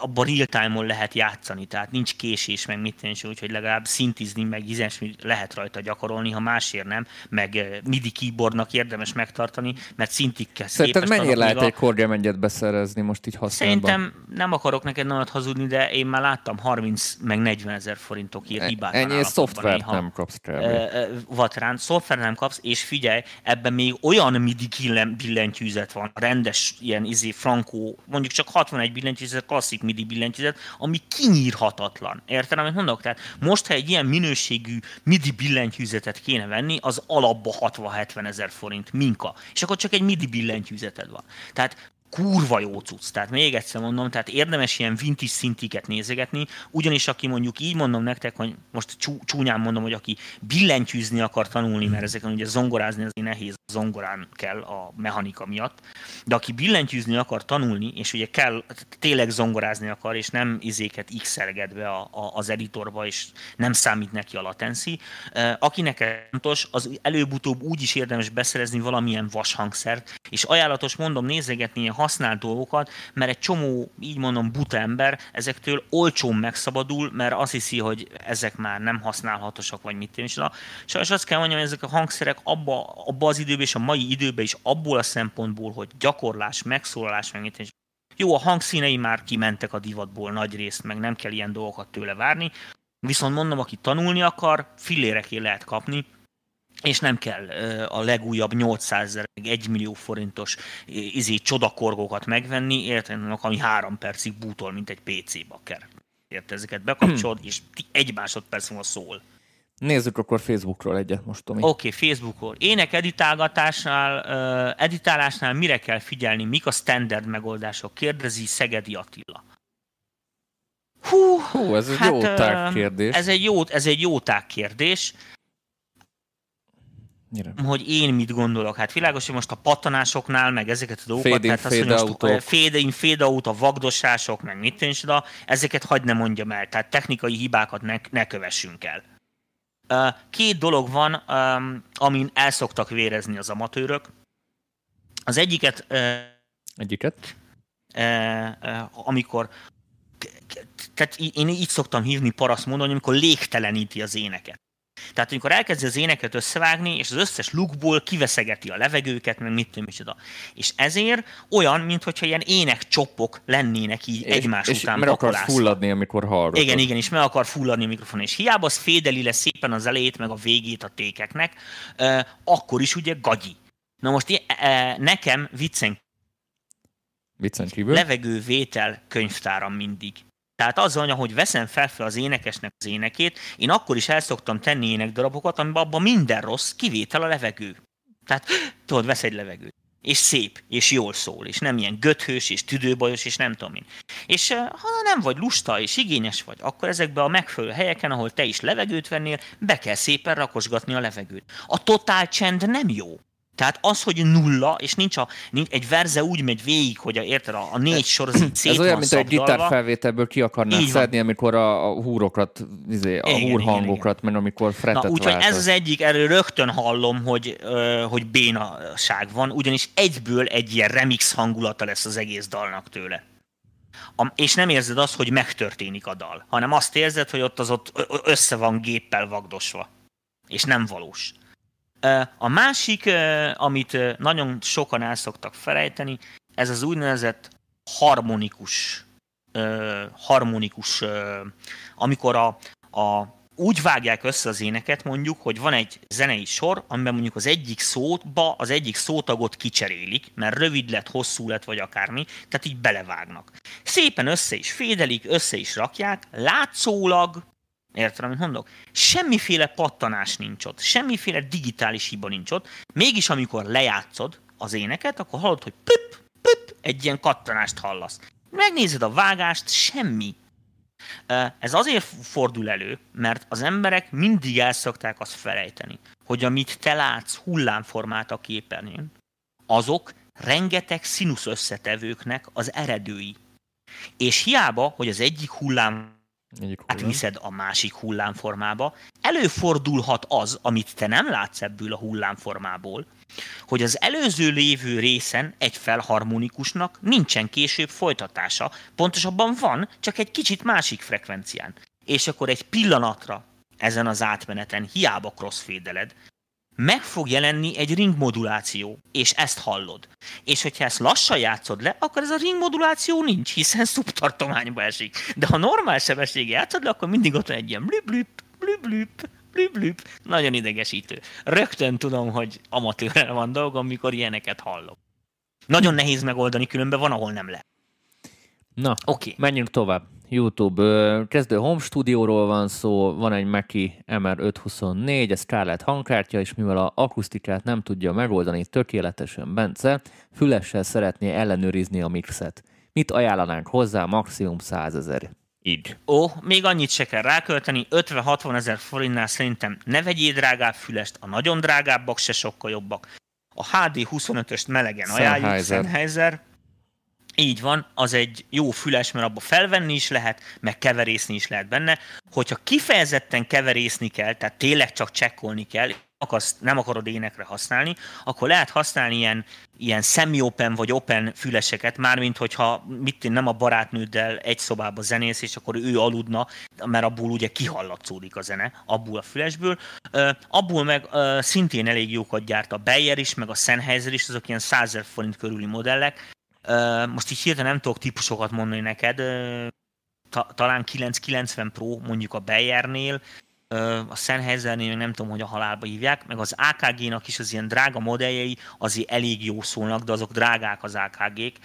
abban real time-on lehet játszani, tehát nincs késés, meg mit nincs, úgyhogy legalább szintizni, meg ilyesmi lehet rajta gyakorolni, ha másért nem, meg MIDI keyboardnak érdemes megtartani, mert szintig kell Szerinted mennyire lehet a... egy Cordium egyet beszerezni most így használva? Szerintem nem akarok neked nagyot hazudni, de én már láttam 30 meg 40 ezer forintokért e- hibát. Ennyi szoftvert nem kapsz Vatrán, szoftver nem kapsz, és figyelj, ebben még olyan MIDI billentyűzet van, rendes ilyen izé frankó, mondjuk csak 61 billentyűzet, klasszik klasszik MIDI billentyűzet, ami kinyírhatatlan. Érted, amit mondok? Tehát most, ha egy ilyen minőségű MIDI billentyűzetet kéne venni, az alapba 60-70 ezer forint minka. És akkor csak egy MIDI billentyűzeted van. Tehát kurva jó cucc. Tehát még egyszer mondom, tehát érdemes ilyen vintage szintiket nézegetni, ugyanis aki mondjuk így mondom nektek, hogy most csú, csúnyán mondom, hogy aki billentyűzni akar tanulni, mert ezeken ugye zongorázni az nehéz, zongorán kell a mechanika miatt, de aki billentyűzni akar tanulni, és ugye kell, tényleg zongorázni akar, és nem izéket x be a, a, az editorba, és nem számít neki a latenci, akinek fontos, az előbb-utóbb úgy is érdemes beszerezni valamilyen vashangszert, és ajánlatos mondom nézegetni ilyen használt dolgokat, mert egy csomó, így mondom, buta ember ezektől olcsón megszabadul, mert azt hiszi, hogy ezek már nem használhatosak, vagy mit én is. Sajnos azt kell mondjam, hogy ezek a hangszerek abba, abba az időben és a mai időben is abból a szempontból, hogy gyakorlás, megszólalás, meg mit jó, a hangszínei már kimentek a divatból nagy részt, meg nem kell ilyen dolgokat tőle várni, viszont mondom, aki tanulni akar, filléreké lehet kapni, és nem kell a legújabb 800 ezer, 1 millió forintos izé, csodakorgókat megvenni, érted, ami három percig bútol, mint egy PC bakker. Érted, ezeket bekapcsolod, és egy másodperc múlva szól. Nézzük akkor Facebookról egyet most, Tomi. Oké, okay, Facebookról. Ének editálgatásnál, uh, editálásnál mire kell figyelni, mik a standard megoldások? Kérdezi Szegedi Attila. Hú, Hú ez egy hát, jó tág kérdés. Ez egy jó, ez egy jó tág kérdés. Mire? Hogy én mit gondolok. Hát világos, hogy most a pattanásoknál, meg ezeket a dolgokat, fade in, tehát fade azt, hogy most fade in, fade out, a vagdosások, meg mit is, de ezeket hagyd ne mondjam el. Tehát technikai hibákat ne, ne kövessünk el. Két dolog van, amin el szoktak vérezni az amatőrök. Az egyiket... Egyiket? Amikor tehát én így szoktam hívni paraszt mondani, amikor légteleníti az éneket. Tehát amikor elkezdi az éneket összevágni, és az összes lukból kiveszegeti a levegőket, meg mit tudom micsoda. És ezért olyan, mintha ilyen ének csoppok lennének így és, egymás és után meg akar fulladni, amikor hallgatod. Igen, igen, és meg akar fulladni a mikrofon. És hiába az fédeli le szépen az elejét, meg a végét a tékeknek, akkor is ugye gagyi. Na most nekem viccen Viccen kívül? Levegővétel könyvtáram mindig. Tehát azon, ahogy veszem fel, fel az énekesnek az énekét, én akkor is el szoktam tenni énekdarabokat, amiben abban minden rossz, kivétel a levegő. Tehát tudod, vesz egy levegőt. És szép, és jól szól, és nem ilyen göthős, és tüdőbajos, és nem tudom én. És ha nem vagy lusta, és igényes vagy, akkor ezekbe a megfelelő helyeken, ahol te is levegőt vennél, be kell szépen rakosgatni a levegőt. A totál csend nem jó. Tehát az, hogy nulla, és nincs, a, nincs egy verze úgy megy végig, hogy a, érted, a, a négy sor az így Ez olyan, mint egy gitárfelvételből ki akarnád szedni, amikor a, a húrokat, izé, a igen, húrhangokat, mert amikor fretet úgyhogy ez az egyik, erről rögtön hallom, hogy, ö, hogy bénaság van, ugyanis egyből egy ilyen remix hangulata lesz az egész dalnak tőle. A, és nem érzed azt, hogy megtörténik a dal, hanem azt érzed, hogy ott az ott össze van géppel vagdosva. És nem valós. A másik, amit nagyon sokan el szoktak felejteni, ez az úgynevezett harmonikus, harmonikus, amikor a, a, úgy vágják össze az éneket mondjuk, hogy van egy zenei sor, amiben mondjuk az egyik szóba, az egyik szótagot kicserélik, mert rövid lett, hosszú lett, vagy akármi, tehát így belevágnak. Szépen össze is fédelik, össze is rakják, látszólag Érted, amit mondok? Semmiféle pattanás nincs ott, semmiféle digitális hiba nincs ott. Mégis, amikor lejátszod az éneket, akkor hallod, hogy püp, püp, egy ilyen kattanást hallasz. Megnézed a vágást, semmi. Ez azért fordul elő, mert az emberek mindig el szokták azt felejteni, hogy amit te látsz hullámformát a képernyőn, azok rengeteg színusz összetevőknek az eredői. És hiába, hogy az egyik hullám átviszed a másik hullámformába. Előfordulhat az, amit te nem látsz ebből a hullámformából, hogy az előző lévő részen egy felharmonikusnak nincsen később folytatása, pontosabban van, csak egy kicsit másik frekvencián. És akkor egy pillanatra ezen az átmeneten hiába crossfédeled, meg fog jelenni egy ringmoduláció, és ezt hallod. És hogyha ezt lassan játszod le, akkor ez a ringmoduláció nincs, hiszen szubtartományba esik. De ha normál sebesség játszod le, akkor mindig ott van egy ilyen blüp, blüp, blüp, blüp, blüp, blüp. Nagyon idegesítő. Rögtön tudom, hogy amatőrrel van dolgom, mikor ilyeneket hallok. Nagyon nehéz megoldani, különben van, ahol nem lehet. Na, okay. menjünk tovább. YouTube. Kezdő home stúdióról van szó, van egy Mackie MR524, ez Scarlett hangkártya, és mivel a akusztikát nem tudja megoldani tökéletesen Bence, fülessel szeretné ellenőrizni a mixet. Mit ajánlanánk hozzá? Maximum 100 ezer. Így. Ó, még annyit se kell rákölteni, 50-60 ezer forintnál szerintem ne vegyél drágább fülest, a nagyon drágábbak se sokkal jobbak. A HD 25-öst melegen ajánljuk, Sennheiser, így van, az egy jó füles, mert abba felvenni is lehet, meg keverészni is lehet benne. Hogyha kifejezetten keverészni kell, tehát tényleg csak csekkolni kell, akarsz, nem akarod énekre használni, akkor lehet használni ilyen, ilyen semi-open vagy open füleseket, mármint hogyha mit én nem a barátnőddel egy szobába zenész, és akkor ő aludna, mert abból ugye kihallatszódik a zene, abból a fülesből. Uh, abból meg uh, szintén elég jókat gyárt a Bayer is, meg a Sennheiser is, azok ilyen 100 forint körüli modellek, most így hirtelen nem tudok típusokat mondani neked, ta, talán 990 Pro mondjuk a Bayernél, a Sennheisernél nem tudom, hogy a halálba hívják, meg az AKG-nak is az ilyen drága modelljei azért elég jó szólnak, de azok drágák az AKG-k.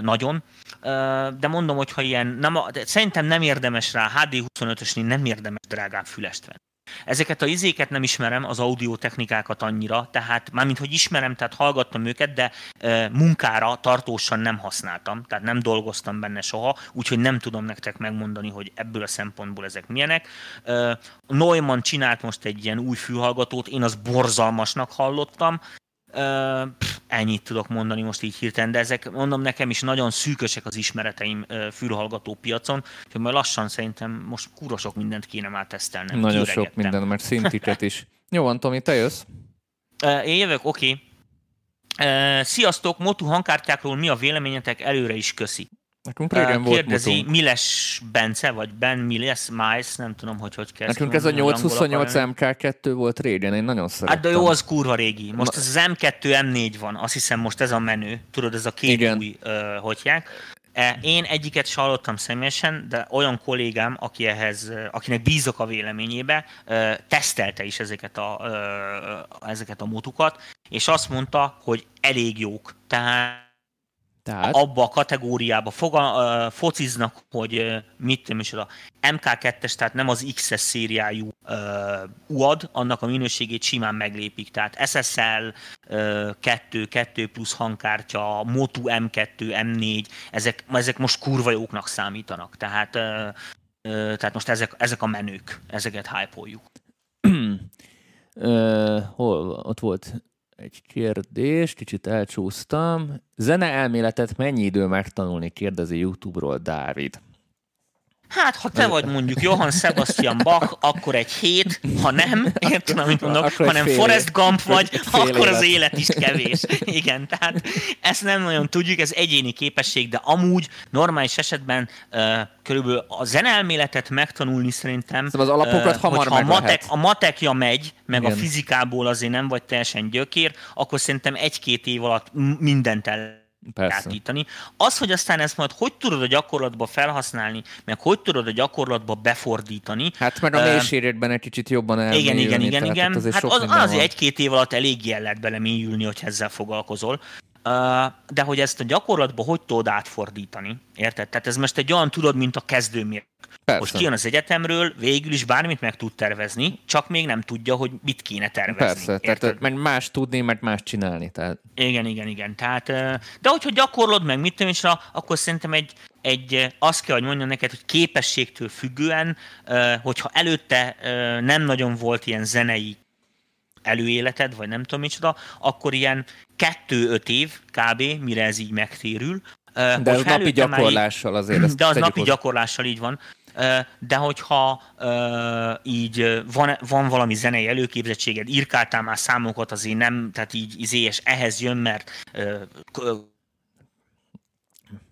Nagyon. De mondom, hogy ha ilyen, nem, de szerintem nem érdemes rá, HD 25-ösnél nem érdemes drágább fülest venni. Ezeket a izéket nem ismerem, az audiotechnikákat annyira, tehát mármint, hogy ismerem, tehát hallgattam őket, de e, munkára tartósan nem használtam, tehát nem dolgoztam benne soha, úgyhogy nem tudom nektek megmondani, hogy ebből a szempontból ezek milyenek. E, Neumann csinált most egy ilyen új fülhallgatót, én az borzalmasnak hallottam, Pff, ennyit tudok mondani most így hirtelen, de ezek, mondom, nekem is nagyon szűkösek az ismereteim uh, fülhallgató piacon, hogy majd lassan szerintem most kurosok mindent kéne már tesztelnem. Nagyon sok minden, mert szintiket is. Jó van, Tomi, te jössz? Uh, én jövök, oké. Okay. Sziasztok, Motu hangkártyákról mi a véleményetek? Előre is köszi. Nekünk régen volt Kérdezi mutunk. Miles Bence, vagy Ben Miles, Miles, nem tudom, hogy hogy kezd. Nekünk ez a 828 MK2 volt régen, én nagyon szerettem. Hát de jó, az kurva régi. Most Na. ez az M2, M4 van, azt hiszem most ez a menő. Tudod, ez a két Igen. új, uh, hogyják. E, én egyiket se hallottam személyesen, de olyan kollégám, aki ehhez, akinek bízok a véleményébe, tesztelte is ezeket a, ezeket a motukat, és azt mondta, hogy elég jók. Tehát tehát? abba a kategóriába foga, uh, fociznak, hogy uh, mit tudom is, a MK2-es, tehát nem az XS szériájú uh, UAD, annak a minőségét simán meglépik. Tehát SSL uh, 2, 2 plusz hangkártya, Motu M2, M4, ezek, ezek most kurva jóknak számítanak. Tehát, uh, uh, tehát most ezek, ezek a menők, ezeket hype-oljuk. uh, hol ott volt egy kérdés, kicsit elcsúsztam. Zene elméletet mennyi idő megtanulni, kérdezi YouTube-ról Dávid. Hát, ha te vagy mondjuk Johann Sebastian Bach, akkor egy hét, ha nem, értem, amit mondok, akkor hanem Forrest Gump vagy, akkor élet. az élet is kevés. Igen, tehát ezt nem nagyon tudjuk, ez egyéni képesség, de amúgy normális esetben uh, körülbelül a zenelméletet megtanulni szerintem. Szóval az alapokat uh, hamar a, matek, a matekja megy, meg Igen. a fizikából azért nem vagy teljesen gyökér, akkor szerintem egy-két év alatt mindent el átítani. Az, hogy aztán ezt majd hogy tudod a gyakorlatba felhasználni, meg hogy tudod a gyakorlatba befordítani. Hát meg a mélységekben egy kicsit jobban elmélyülni. Igen, igen, igen, igen. Hát az, azért egy-két év alatt elég el lehet belemélyülni, hogy ezzel foglalkozol de hogy ezt a gyakorlatban hogy tudod átfordítani, érted? Tehát ez most egy olyan tudod, mint a kezdőmérnök. Most kijön az egyetemről, végül is bármit meg tud tervezni, csak még nem tudja, hogy mit kéne tervezni. Persze, érted? tehát mert más tudni, mert más csinálni. Tehát... Igen, igen, igen. Tehát, de hogyha gyakorlod meg, mit tudom akkor szerintem egy, egy, azt kell, hogy mondjam neked, hogy képességtől függően, hogyha előtte nem nagyon volt ilyen zenei előéleted, vagy nem tudom micsoda, akkor ilyen kettő-öt év kb. mire ez így megtérül. De az napi gyakorlással azért. De az napi gyakorlással így van. De hogyha így van, van valami zenei előképzettséged, írkáltál már számokat, azért nem, tehát így izélyes, ehhez jön, mert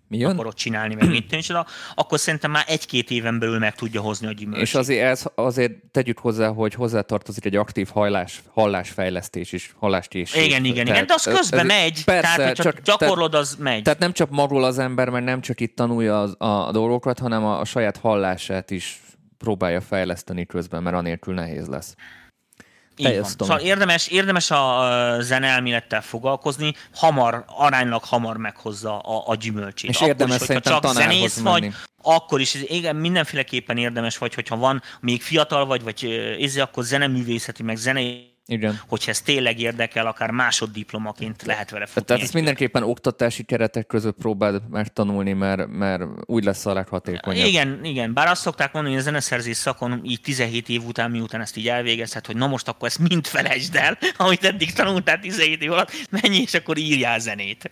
mi jön? akarod csinálni, meg mit tűncsoda, akkor szerintem már egy-két éven belül meg tudja hozni a gyümölcsét. És azért, ez, azért tegyük hozzá, hogy hozzátartozik egy aktív hallás, hallásfejlesztés is, hallást is. Igen, igen, tehát, igen, de az közben ez, megy, persze, tehát csak gyakorlod, az megy. Tehát nem csak marul az ember, mert nem csak itt tanulja a, a dolgokat, hanem a, a saját hallását is próbálja fejleszteni közben, mert anélkül nehéz lesz. Van. Szóval érdemes, érdemes a zeneelmélettel foglalkozni, hamar, aránylag hamar meghozza a, a gyümölcsét. És akkor érdemes is, hogyha csak zenész menni. vagy, akkor is igen, mindenféleképpen érdemes vagy, hogyha van, még fiatal vagy, vagy izé, akkor zeneművészeti, meg zenei igen. Hogyha ez tényleg érdekel, akár másoddiplomaként lehet vele futni. Tehát ezt mindenképpen oktatási keretek között próbáld megtanulni, mert, mert úgy lesz a leghatékonyabb. Igen, igen. Bár azt szokták mondani, hogy a zeneszerzés szakon így 17 év után, miután ezt így elvégezhet, hogy na most akkor ezt mind felejtsd el, amit eddig tanultál 17 év alatt, menj és akkor írjál zenét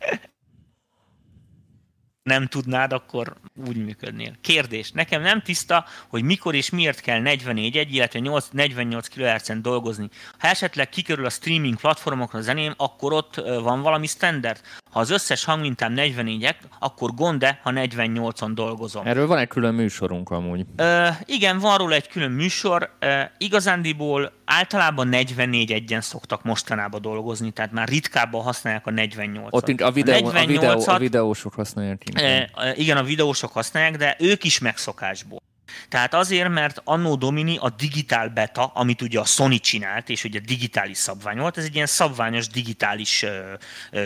nem tudnád, akkor úgy működnél. Kérdés. Nekem nem tiszta, hogy mikor és miért kell 44 egy, illetve 8, 48 kHz-en dolgozni. Ha esetleg kikerül a streaming platformokra a zeném, akkor ott van valami standard. Ha az összes hangmintám 44 akkor gond ha 48-on dolgozom. Erről van egy külön műsorunk amúgy. Ö, igen, van róla egy külön műsor. Ö, igazándiból általában 44 egyen szoktak mostanában dolgozni, tehát már ritkábban használják a 48-at. Ott a, videó, a, 48 a, videó, a videósok használják. E, igen, a videósok használják, de ők is megszokásból. Tehát azért, mert Anno Domini a digitál beta, amit ugye a Sony csinált, és ugye digitális szabvány volt, ez egy ilyen szabványos digitális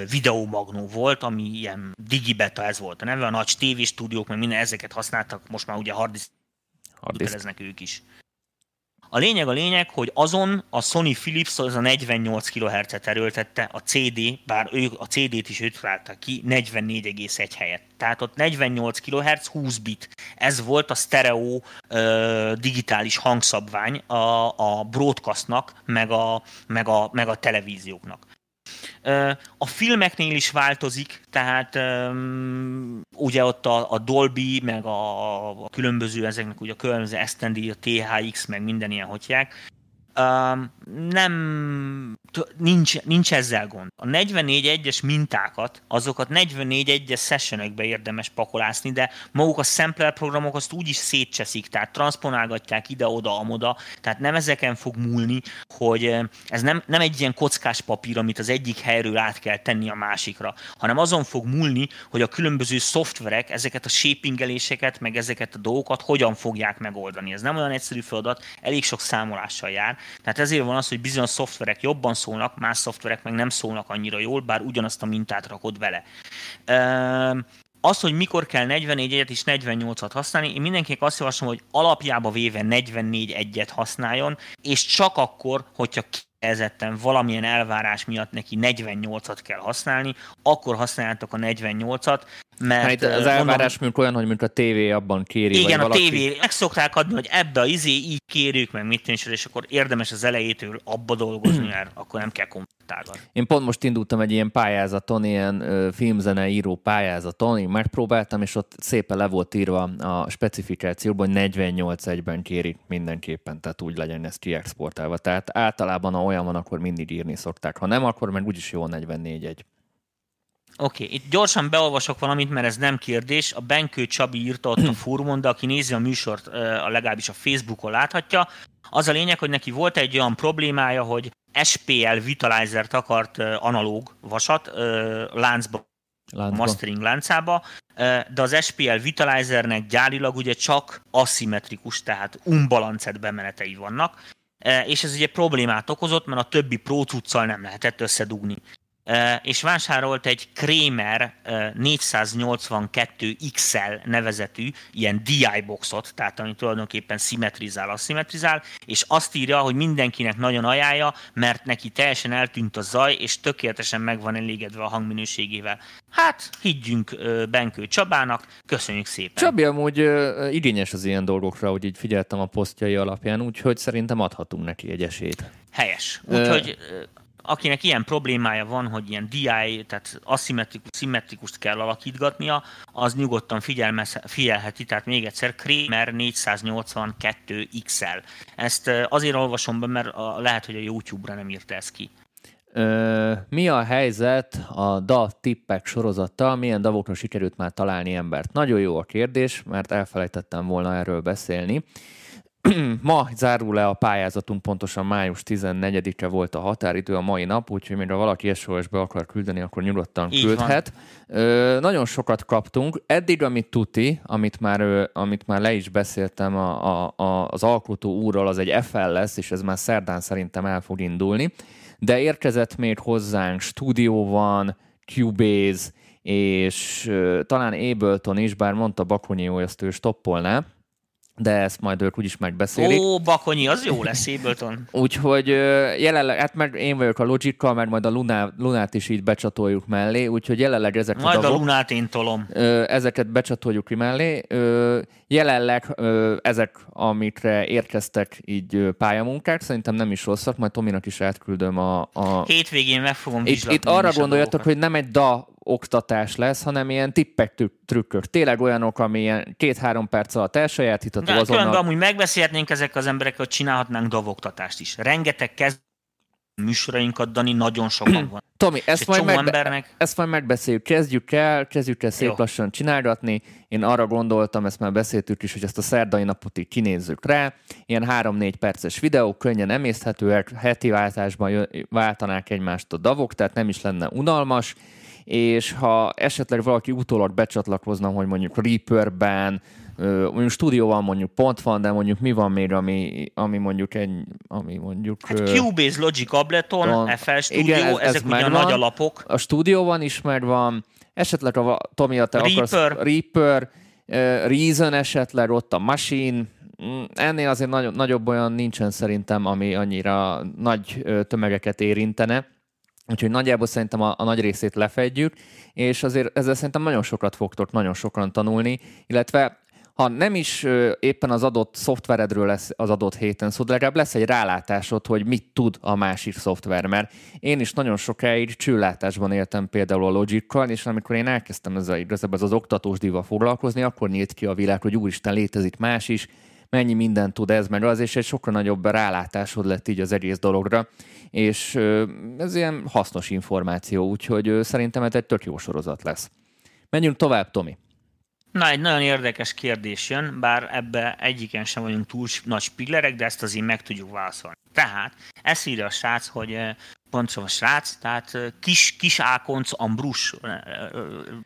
videómagnó volt, ami ilyen digibeta ez volt a neve, a nagy tévés stúdiók, meg minden ezeket használtak, most már ugye harddisk. Ők is. A lényeg a lényeg, hogy azon a Sony Philips az a 48 kHz-et erőltette, a CD, bár ők a CD-t is őt ki, 44,1 helyett. Tehát ott 48 kHz, 20 bit. Ez volt a stereo ö, digitális hangszabvány a, a broadcastnak, meg a, meg, a, meg a televízióknak. A filmeknél is változik, tehát ugye ott a, a Dolby, meg a, a különböző ezeknek ugye a különböző STD, a THX, meg minden ilyen hotyák, nem, nincs, nincs ezzel gond. A 44-1-es mintákat, azokat 44-1-es sessionökbe érdemes pakolászni, de maguk a sampler programok azt úgy is szétcseszik, tehát transponálgatják ide-oda, amoda, tehát nem ezeken fog múlni, hogy ez nem, nem egy ilyen kockás papír, amit az egyik helyről át kell tenni a másikra, hanem azon fog múlni, hogy a különböző szoftverek ezeket a shapingeléseket, meg ezeket a dolgokat hogyan fogják megoldani. Ez nem olyan egyszerű feladat, elég sok számolással jár, tehát ezért van az, hogy bizonyos szoftverek jobban szólnak, más szoftverek meg nem szólnak annyira jól, bár ugyanazt a mintát rakod vele. Az, hogy mikor kell 44 egyet és 48-at használni, én mindenkinek azt javaslom, hogy alapjába véve 44 egyet használjon, és csak akkor, hogyha kifejezetten valamilyen elvárás miatt neki 48-at kell használni, akkor használjátok a 48-at, mert hát az elvárás mondom, olyan, hogy mint a tévé abban kéri. Igen, vagy a tévé. Meg szokták adni, hogy ebbe a izé így kérjük, meg mit tényleg, és akkor érdemes az elejétől abba dolgozni, mert akkor nem kell kommentálni. Én pont most indultam egy ilyen pályázaton, ilyen filmzene író pályázaton, én megpróbáltam, és ott szépen le volt írva a specifikációban, hogy 48 egyben kérik mindenképpen, tehát úgy legyen ez kiexportálva. Tehát általában, ha olyan van, akkor mindig írni szokták. Ha nem, akkor meg úgyis jó 44 egy. Oké, okay. itt gyorsan beolvasok valamit, mert ez nem kérdés. A Benkő Csabi írta ott a fórumon, de aki nézi a műsort, a legalábbis a Facebookon láthatja. Az a lényeg, hogy neki volt egy olyan problémája, hogy SPL Vitalizer-t akart analóg vasat láncba, láncba. mastering láncába, de az SPL Vitalizernek gyárilag ugye csak aszimmetrikus, tehát unbalancet bemenetei vannak, és ez ugye problémát okozott, mert a többi Pro nem lehetett összedugni és vásárolt egy Kramer 482 XL nevezetű ilyen DI boxot, tehát ami tulajdonképpen szimmetrizál, aszimmetrizál, és azt írja, hogy mindenkinek nagyon ajánlja, mert neki teljesen eltűnt a zaj, és tökéletesen meg van elégedve a hangminőségével. Hát, higgyünk Benkő Csabának, köszönjük szépen. Csabi amúgy igényes az ilyen dolgokra, hogy így figyeltem a posztjai alapján, úgyhogy szerintem adhatunk neki egy esélyt. Helyes. Úgyhogy akinek ilyen problémája van, hogy ilyen DI, tehát aszimmetrikus, szimmetrikust kell alakítgatnia, az nyugodtan figyelheti, tehát még egyszer Kramer 482 XL. Ezt azért olvasom be, mert lehet, hogy a YouTube-ra nem írta ezt ki. Ö, mi a helyzet a DA tippek sorozattal? Milyen davokra sikerült már találni embert? Nagyon jó a kérdés, mert elfelejtettem volna erről beszélni. ma zárul le a pályázatunk, pontosan május 14-e volt a határidő a mai nap, úgyhogy mire valaki SOS-be akar küldeni, akkor nyugodtan Így küldhet. Ö, nagyon sokat kaptunk. Eddig, amit tuti, amit már, ö, amit már le is beszéltem a, a, a, az alkotó úrral, az egy FL lesz, és ez már szerdán szerintem el fog indulni. De érkezett még hozzánk stúdió van, Cubase, és ö, talán Ableton is, bár mondta Bakonyi, hogy ezt ő stoppolná, de ezt majd ők úgyis megbeszélik. Ó, Bakonyi, az jó lesz, Ableton. úgyhogy jelenleg, hát meg én vagyok a logic meg majd a Luna, Lunát is így becsatoljuk mellé, úgyhogy jelenleg ezek Majd a, a Lunát én tolom. Ezeket becsatoljuk ki mellé. Jelenleg ezek, amikre érkeztek így pályamunkák, szerintem nem is rosszak, majd Tominak is átküldöm a... a... Hétvégén meg fogom Itt, itt arra gondoljatok, hogy nem egy DA oktatás lesz, hanem ilyen tippek, trükkök. Tényleg olyanok, ami ilyen két-három perc alatt elsajátítható. De azonnal... különben amúgy megbeszélhetnénk ezek az emberek, hogy csinálhatnánk davoktatást is. Rengeteg kezd műsorainkat, Dani, nagyon sokan van. Tomi, ezt majd, megbe- embernek... ezt majd megbeszéljük. Kezdjük el, kezdjük el szép Jó. lassan csinálgatni. Én arra gondoltam, ezt már beszéltük is, hogy ezt a szerdai napot így kinézzük rá. Ilyen 3-4 perces videó, könnyen emészthetőek, heti váltásban váltanák egymást a davok, tehát nem is lenne unalmas és ha esetleg valaki utólag becsatlakozna, hogy mondjuk Reaper-ben, mondjuk stúdióban mondjuk pont van, de mondjuk mi van még, ami, ami mondjuk egy, ami mondjuk... Hát Cubase, Logic, Ableton, FL Studio, igen, ez, ezek ez ugye a nagy alapok. A stúdióban is megvan, esetleg a Tomi, a te Reaper. akarsz Reaper, Reason esetleg, ott a Machine, Mm, ennél azért nagy, nagyobb olyan nincsen szerintem, ami annyira nagy tömegeket érintene. Úgyhogy nagyjából szerintem a, a nagy részét lefedjük, és azért ezzel szerintem nagyon sokat fogtok nagyon sokan tanulni, illetve ha nem is éppen az adott szoftveredről lesz az adott héten szó, de legalább lesz egy rálátásod, hogy mit tud a másik szoftver, mert én is nagyon sokáig csőlátásban éltem például a Logic-kal, és amikor én elkezdtem ezzel igazából ez az oktatós diva foglalkozni, akkor nyílt ki a világ, hogy úristen létezik más is, mennyi mindent tud ez meg az, és egy sokkal nagyobb rálátásod lett így az egész dologra, és ez ilyen hasznos információ, úgyhogy szerintem ez egy tök jó sorozat lesz. Menjünk tovább, Tomi. Na, egy nagyon érdekes kérdés jön, bár ebbe egyiken sem vagyunk túl nagy spillerek, de ezt azért meg tudjuk válaszolni. Tehát, ezt írja a srác, hogy pontosan a srác, tehát Kis, Kis Ákonc Ambrus,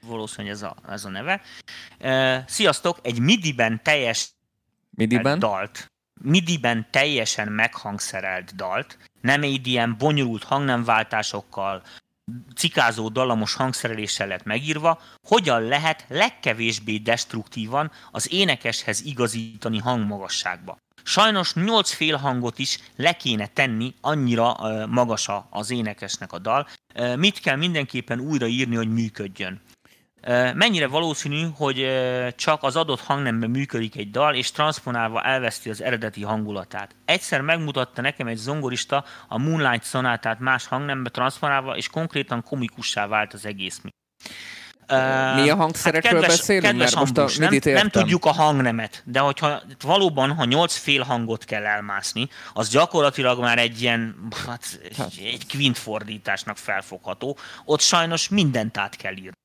valószínűleg ez a, ez a neve. Sziasztok, egy MIDI-ben teljes MIDI-ben? dalt, MIDI-ben teljesen meghangszerelt dalt, nem egy ilyen bonyolult hangnemváltásokkal, cikázó dallamos hangszereléssel lett megírva, hogyan lehet legkevésbé destruktívan az énekeshez igazítani hangmagasságba. Sajnos nyolc félhangot is le kéne tenni, annyira magas az énekesnek a dal. Mit kell mindenképpen újraírni, hogy működjön? Mennyire valószínű, hogy csak az adott hangnemben működik egy dal, és transponálva elveszti az eredeti hangulatát. Egyszer megmutatta nekem egy zongorista a Moonlight szonátát más hangnembe transponálva, és konkrétan komikussá vált az egész. Mi a hangszerekről hát kedves, beszélünk? Kedves mert most a nem, nem tudjuk a hangnemet, de hogyha valóban, ha nyolc fél hangot kell elmászni, az gyakorlatilag már egy ilyen, hát, hát. egy kvint fordításnak felfogható. Ott sajnos mindent át kell írni.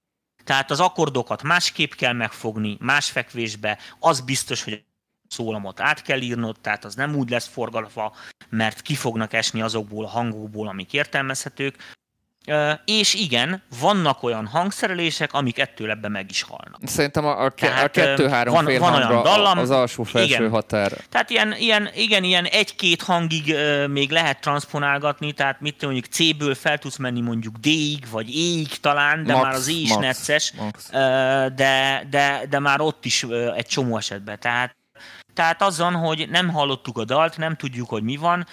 Tehát az akkordokat másképp kell megfogni, más fekvésbe, az biztos, hogy szólamot át kell írnod, tehát az nem úgy lesz forgalva, mert ki fognak esni azokból a hangokból, amik értelmezhetők, és igen, vannak olyan hangszerelések, amik ettől ebbe meg is halnak. Szerintem a, a, Tehát, a kettő-három van, fél van olyan dallam, az alsó felső igen. határ. Tehát ilyen, ilyen, igen, ilyen egy-két hangig még lehet transponálgatni, tehát mit mondjuk C-ből fel tudsz menni mondjuk D-ig, vagy E-ig talán, de max, már az E is max, necces, max. De, de, de már ott is egy csomó esetben. Tehát tehát azon, hogy nem hallottuk a dalt, nem tudjuk, hogy mi van,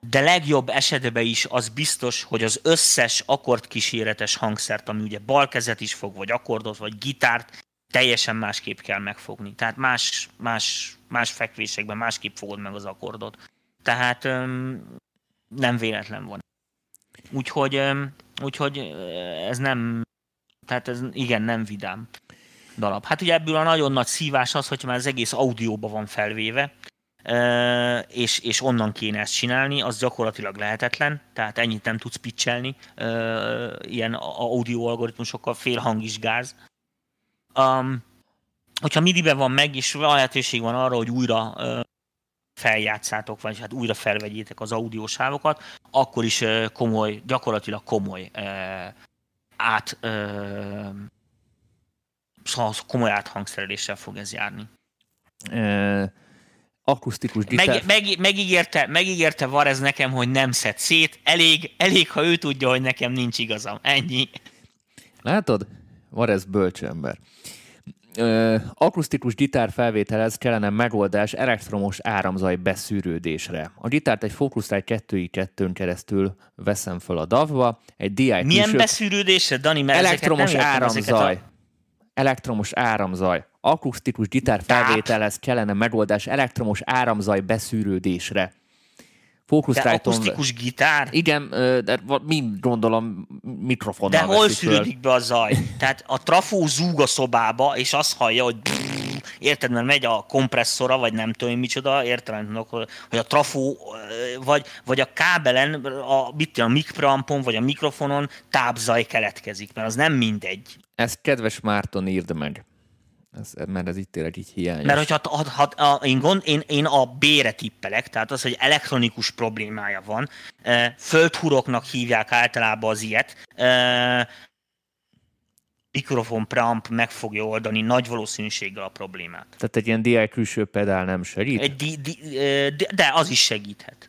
de legjobb esetben is az biztos, hogy az összes akkordkíséretes hangszert, ami ugye balkezet is fog, vagy akkordot, vagy gitárt, teljesen másképp kell megfogni. Tehát más, más, más fekvésekben másképp fogod meg az akkordot. Tehát öm, nem véletlen van. Úgyhogy, öm, úgyhogy ez nem, tehát ez igen, nem vidám dalap. Hát ugye ebből a nagyon nagy szívás az, hogy már az egész audióba van felvéve, és, és onnan kéne ezt csinálni, az gyakorlatilag lehetetlen, tehát ennyit nem tudsz pitchelni ilyen audio algoritmusokkal, fél hang is gáz. Um, hogyha midi van meg, és lehetőség van arra, hogy újra feljátszátok, vagy hát újra felvegyétek az audiósávokat, akkor is komoly, gyakorlatilag komoly át szóval komoly áthangszereléssel fog ez járni akusztikus gitár. Meg, meg, megígérte, megígérte Varez nekem, hogy nem szed szét. Elég, elég, ha ő tudja, hogy nekem nincs igazam. Ennyi. Látod? Varez bölcsember. Ö, akusztikus gitár felvételhez kellene megoldás elektromos áramzaj beszűrődésre. A gitárt egy Focusrite 2 2 keresztül veszem fel a DAV-ba, egy DI Milyen külső... beszűrődésre, Dani? Mert elektromos áramzaj. A... Elektromos áramzaj akusztikus gitár felvételhez kellene megoldás elektromos áramzaj beszűrődésre. De akusztikus gitár? Igen, de mind gondolom mikrofonnal De hol szűrődik be a zaj? Tehát a trafó zúg a szobába, és azt hallja, hogy érted, mert megy a kompresszora, vagy nem tudom micsoda, érted, hogy a trafó, vagy, vagy a kábelen, a, mit a mikroampon, vagy a mikrofonon tápzaj keletkezik, mert az nem mindegy. Ezt kedves Márton írd meg. Ez, mert ez itt tényleg így hiányos. Mert hogyha ha, ha, ha, én, gond, én, én a B-re tippelek, tehát az, hogy elektronikus problémája van, földhuroknak hívják általában az ilyet, mikrofon preamp meg fogja oldani nagy valószínűséggel a problémát. Tehát egy ilyen DI külső pedál nem segít? Egy di, di, de az is segíthet.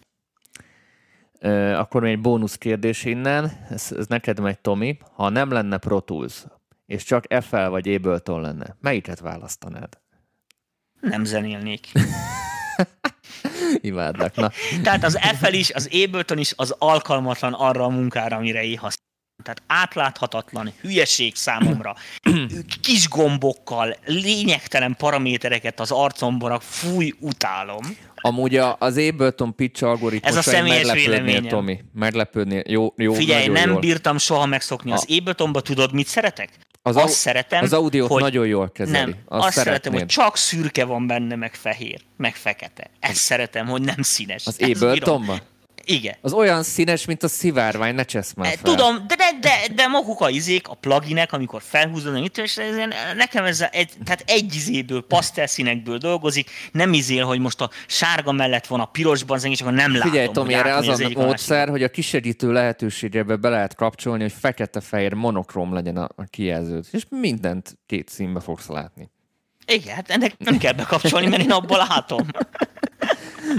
Akkor még egy bónusz kérdés innen, ez, ez neked megy, Tomi. Ha nem lenne Pro Tools, és csak FL vagy Ableton lenne, melyiket választanád? nem zenélnék. Imádlak, na. Tehát az Apple is, az Ableton is az alkalmatlan arra a munkára, amire én használom. Tehát átláthatatlan hülyeség számomra. Kis gombokkal, lényegtelen paramétereket az arcomban, fúj, utálom. Amúgy az Ableton pitch algoritmus Ez a személyes véleményem. Tomi. Meglepődnél. Jó, jó, Figyelj, nem jól. bírtam soha megszokni. Az a... Abletonba tudod, mit szeretek? Az azt au- szeretem, az audiót hogy nagyon jól kezeli. Nem, azt, azt szeretem, hogy csak szürke van benne, meg fehér, meg fekete. Ezt szeretem, hogy nem színes. Az Abletonban? Igen. Az olyan színes, mint a szivárvány, ne csesz már fel. Tudom, de, de, de, de maguk a izék, a pluginek, amikor felhúzod, mit, és nekem ez egy, tehát egy izéből, színekből dolgozik, nem izél, hogy most a sárga mellett van a pirosban, és akkor nem látom. Figyelj, Tomi, erre az, az a módszer, hogy a kisegítő lehetőségebe be lehet kapcsolni, hogy fekete-fehér monokrom legyen a, a kijelződ, és mindent két színbe fogsz látni. Igen, hát ennek nem kell bekapcsolni, mert én abból látom.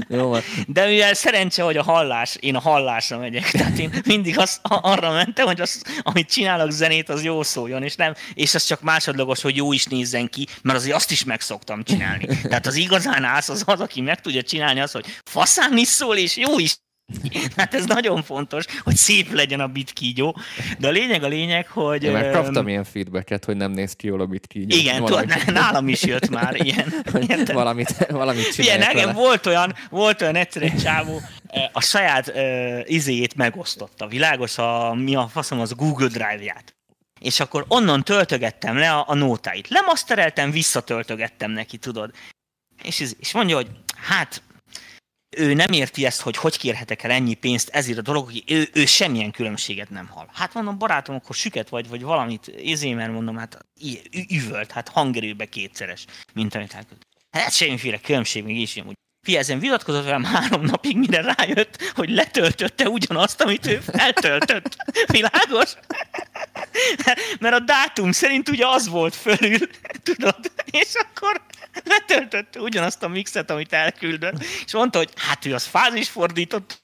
Jó, De mivel szerencse, hogy a hallás, én a hallásra megyek, tehát én mindig az, arra mentem, hogy az, amit csinálok zenét, az jó szóljon, és nem, és az csak másodlagos, hogy jó is nézzen ki, mert azért azt is meg szoktam csinálni. Tehát az igazán ász az az, aki meg tudja csinálni azt, hogy faszán is szól, és jó is Hát ez nagyon fontos, hogy szép legyen a bitkígyó, de a lényeg a lényeg, hogy... Én már kaptam ilyen feedbacket, hogy nem néz ki jól a bitkígyó. Igen, tudod, nálam is jött már ilyen. valamit, valamit Igen, nekem volt olyan, volt olyan egyszer egy csávó, a saját uh, izéjét megosztotta, világos, a, mi a faszom, az Google Drive-ját. És akkor onnan töltögettem le a, a nótáit. Lemasztereltem, visszatöltögettem neki, tudod. És, és mondja, hogy hát ő nem érti ezt, hogy hogy kérhetek el ennyi pénzt ezért a dolog, hogy ő, ő semmilyen különbséget nem hall. Hát mondom, barátom, akkor süket vagy, vagy valamit, mert mondom, hát üvölt, hát hangerőbe kétszeres, mint amit elkölt. Hát semmiféle különbség még is, úgy. Fia, ezen vitatkozott velem három napig, mire rájött, hogy letöltötte ugyanazt, amit ő feltöltött. Világos? Mert a dátum szerint ugye az volt fölül, tudod? És akkor letöltötte ugyanazt a mixet, amit elküldött, és mondta, hogy hát ő az fázisfordított,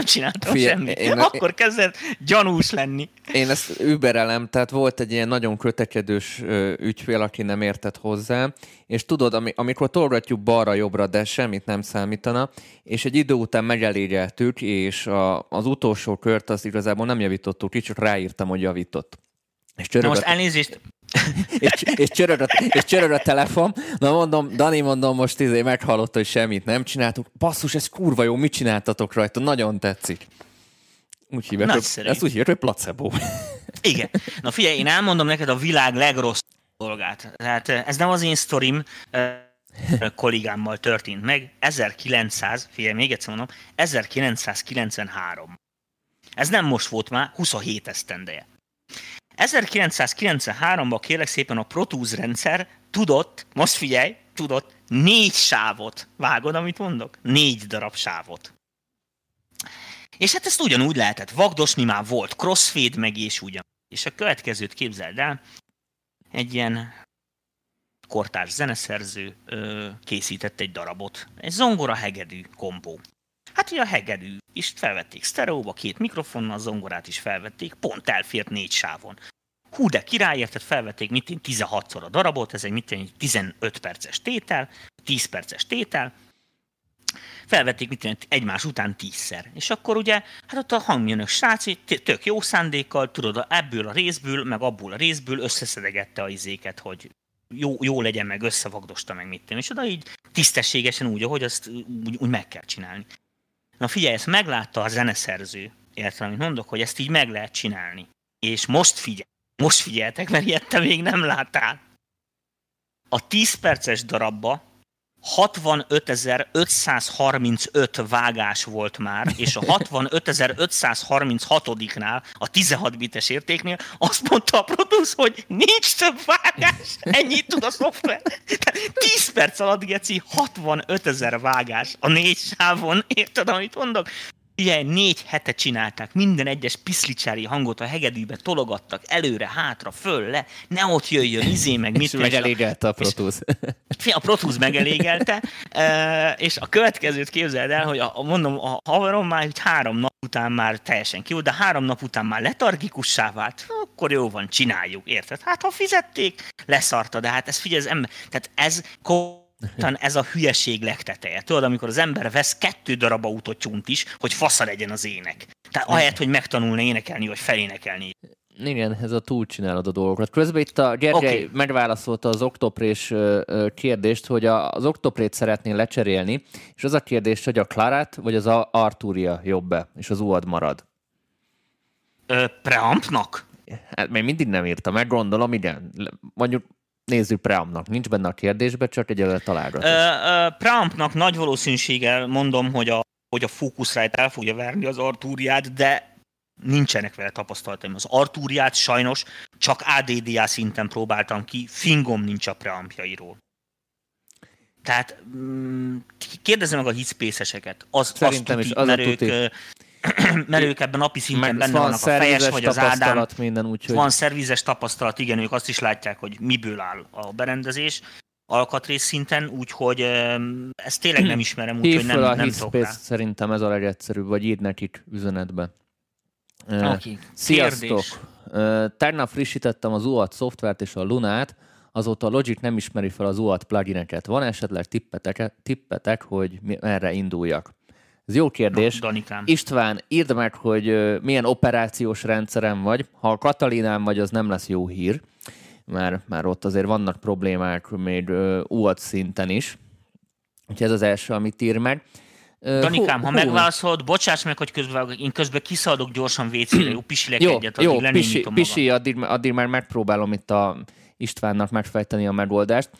nem csináltam Fie, semmit. Én, Akkor kezdett gyanús lenni. Én ezt überelem, tehát volt egy ilyen nagyon kötekedős ügyfél, aki nem értett hozzá, és tudod, amikor tolgatjuk balra-jobbra, de semmit nem számítana, és egy idő után megelégeltük, és a, az utolsó kört az igazából nem javítottuk ki, csak ráírtam, hogy javított. És Na most elnézést, és, és, csörög a, és csörög a telefon. Na mondom, Dani, mondom, most izé meghallotta, hogy semmit nem csináltuk. Basszus, ez kurva jó, mit csináltatok rajta? Nagyon tetszik. Úgy hívják, hogy, ezt úgy hívják, hogy placebo. Igen. Na figyelj, én elmondom neked a világ legrossz dolgát. Tehát ez nem az én sztorim, kollégámmal történt meg. 1900, figyelj, még egyszer mondom, 1993. Ez nem most volt már, 27 esztendeje. 1993-ban kérlek szépen a Pro Tools rendszer tudott, most figyelj, tudott négy sávot. Vágod, amit mondok? Négy darab sávot. És hát ezt ugyanúgy lehetett vagdosni, már volt crossfade meg és ugyan. És a következőt képzeld el, egy ilyen kortárs zeneszerző ö, készített egy darabot. Egy zongora hegedű kompó. Hát ugye a hegedű is felvették sztereóba, két mikrofonnal, zongorát is felvették, pont elfért négy sávon. Hú, de királyért, tehát felvették mit 16-szor a darabot, ez egy mit 15 perces tétel, 10 perces tétel, felvették mit egymás után tízszer. És akkor ugye, hát ott a hangműnök sráci, tök jó szándékkal, tudod, ebből a részből, meg abból a részből összeszedegette a izéket, hogy jó, jó legyen, meg összevagdosta, meg mit és oda így tisztességesen úgy, ahogy azt úgy, úgy meg kell csinálni. Na figyelj, ezt meglátta a zeneszerző, értem, amit mondok, hogy ezt így meg lehet csinálni. És most figyelj, most figyeltek, mert ilyet te még nem láttál. A 10 perces darabba 65.535 vágás volt már, és a 65.536-nál, a 16 bites értéknél azt mondta a Protus, hogy nincs több vágás, ennyit tud a szoftver. 10 perc alatt, Geci, 65 ezer vágás a négy sávon, érted, amit mondok? Ugye négy hete csinálták, minden egyes piszlicsári hangot a hegedűbe tologattak, előre, hátra, föl, le, ne ott jöjjön, izé, meg mit. És megelégelte a Protus. A Protus megelégelte, és a következőt képzeld el, hogy a, mondom, a haverom már hogy három nap után már teljesen ki de három nap után már letargikussá vált, akkor jó van, csináljuk, érted? Hát ha fizették, leszarta, de hát ez figyelj, ez ember, tehát ez talán ez a hülyeség legteteje. Tudod, amikor az ember vesz kettő darab autótyunt is, hogy fasza legyen az ének. Tehát ahelyett, hogy megtanulna énekelni, vagy felénekelni. Igen, ez a túlcsinálod a dolgokat. Közben itt a Gergely okay. megválaszolta az oktoprés kérdést, hogy az oktoprét szeretnél lecserélni, és az a kérdés, hogy a Klarát vagy az Arturia jobb-e, és az UAD marad? Ö, preampnak? Hát még mindig nem írta meg, gondolom, igen. Mondjuk nézzük preampnak. Nincs benne a kérdésbe, csak egy találgatás. Preampnak nagy valószínűséggel mondom, hogy a, hogy a Focusrite el fogja verni az Artúriát, de nincsenek vele tapasztalataim. Az Artúriát sajnos csak ADDA szinten próbáltam ki, fingom nincs a preampjairól. Tehát mm, kérdezem meg a hitspace-eseket. Az, Szerintem azt tuti, is, az mert, ők, mert ők ebben napi szinten benne van vannak a fejes vagy az ádám. Minden, úgyhogy... Van szervizes tapasztalat, igen, ők azt is látják, hogy miből áll a berendezés alkatrész szinten, úgyhogy ezt tényleg nem ismerem, úgyhogy nem, a nem tudok rá. Szerintem ez a legegyszerűbb, vagy írd nekik üzenetbe. Okay. Sziasztok! Kérdés. Tegnap frissítettem az UAT szoftvert és a Lunát, azóta a Logic nem ismeri fel az UAT plugineket. Van esetleg tippetek, tippetek hogy merre induljak? Ez jó kérdés. Danikám. István, írd meg, hogy milyen operációs rendszerem vagy. Ha a Katalinám vagy, az nem lesz jó hír, mert már ott azért vannak problémák még UAT szinten is. Úgyhogy ez az első, amit ír meg. Danikám, ha megválaszolod, bocsáss meg, hogy közben, én közben kiszadok gyorsan WC-re, jó, pisilek jó, egyet, addig jó, pisi, pisi addig, addig már megpróbálom itt a Istvánnak megfejteni a megoldást.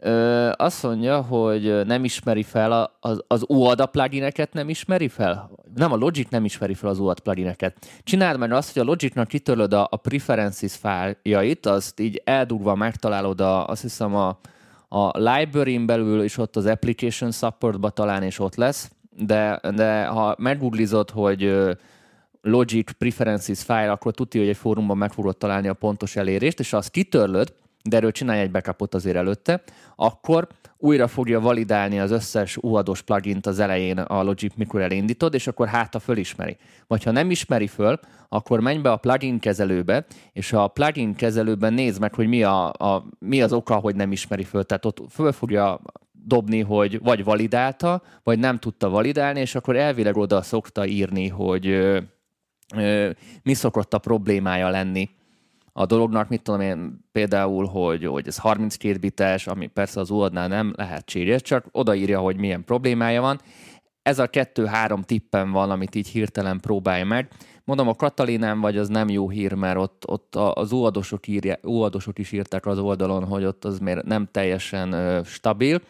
Ö, azt mondja, hogy nem ismeri fel az, az UADA plugineket nem ismeri fel? Nem, a Logic nem ismeri fel az UAD plugineket. Csináld meg azt, hogy a Logicnak kitörlöd a, a preferences fájljait, azt így eldurva megtalálod a, azt hiszem a, a library-n belül, és ott az application supportba talán, és ott lesz de, de ha meggooglizod, hogy Logic Preferences file, akkor tudja, hogy egy fórumban meg fogod találni a pontos elérést, és ha azt kitörlöd, de erről csinálj egy backupot azért előtte, akkor újra fogja validálni az összes UAD-os plugint az elején a Logic, mikor elindítod, és akkor háta fölismeri. Vagy ha nem ismeri föl, akkor menj be a plugin kezelőbe, és a plugin kezelőben nézd meg, hogy mi, a, a, mi az oka, hogy nem ismeri föl. Tehát ott föl fogja dobni, hogy vagy validálta, vagy nem tudta validálni, és akkor elvileg oda szokta írni, hogy ö, ö, mi szokott a problémája lenni a dolognak, mit tudom én, például, hogy, hogy ez 32 bites, ami persze az UAD-nál nem lehetséges, csak odaírja, hogy milyen problémája van. Ez a kettő-három tippen van, amit így hirtelen próbálja meg. Mondom, a Katalinán vagy az nem jó hír, mert ott, ott az óadosok, írja, óadosok is írták az oldalon, hogy ott az még nem teljesen ö, stabil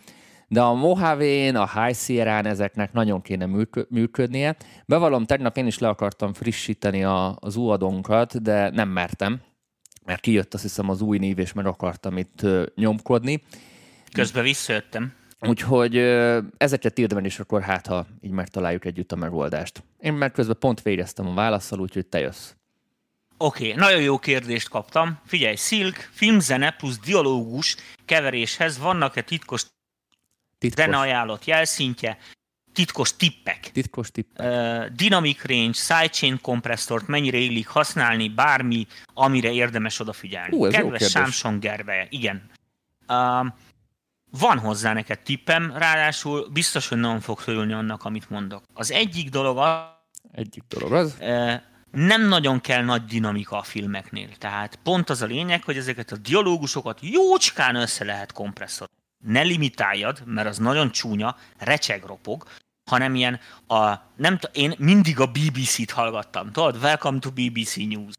de a Mojave-n, a High Sierra-n ezeknek nagyon kéne működnie. Bevallom, tegnap én is le akartam frissíteni a, az uadonkat, de nem mertem, mert kijött azt hiszem az új név, és meg akartam itt nyomkodni. Közben visszajöttem. Úgyhogy ezeket írd meg, és akkor hát, ha így megtaláljuk együtt a megoldást. Én már közben pont végeztem a válaszsal, úgyhogy te jössz. Oké, okay, nagyon jó kérdést kaptam. Figyelj, Silk, filmzene plusz dialógus keveréshez vannak-e titkos Titkos. Zene ajánlott jelszintje, titkos tippek. Titkos tippek. Uh, dynamic range, sidechain kompresszort mennyire illik használni, bármi, amire érdemes odafigyelni. Ú, Kedves Samsung gerbeje, igen. Uh, van hozzá neked tippem, ráadásul biztos, hogy nem fog örülni annak, amit mondok. Az egyik dolog az... Egyik dolog az? Uh, nem nagyon kell nagy dinamika a filmeknél. Tehát pont az a lényeg, hogy ezeket a dialógusokat jócskán össze lehet kompresszor ne limitáljad, mert az nagyon csúnya, recseg ropog, hanem ilyen a, nem t- én mindig a BBC-t hallgattam, tudod? Welcome to BBC News.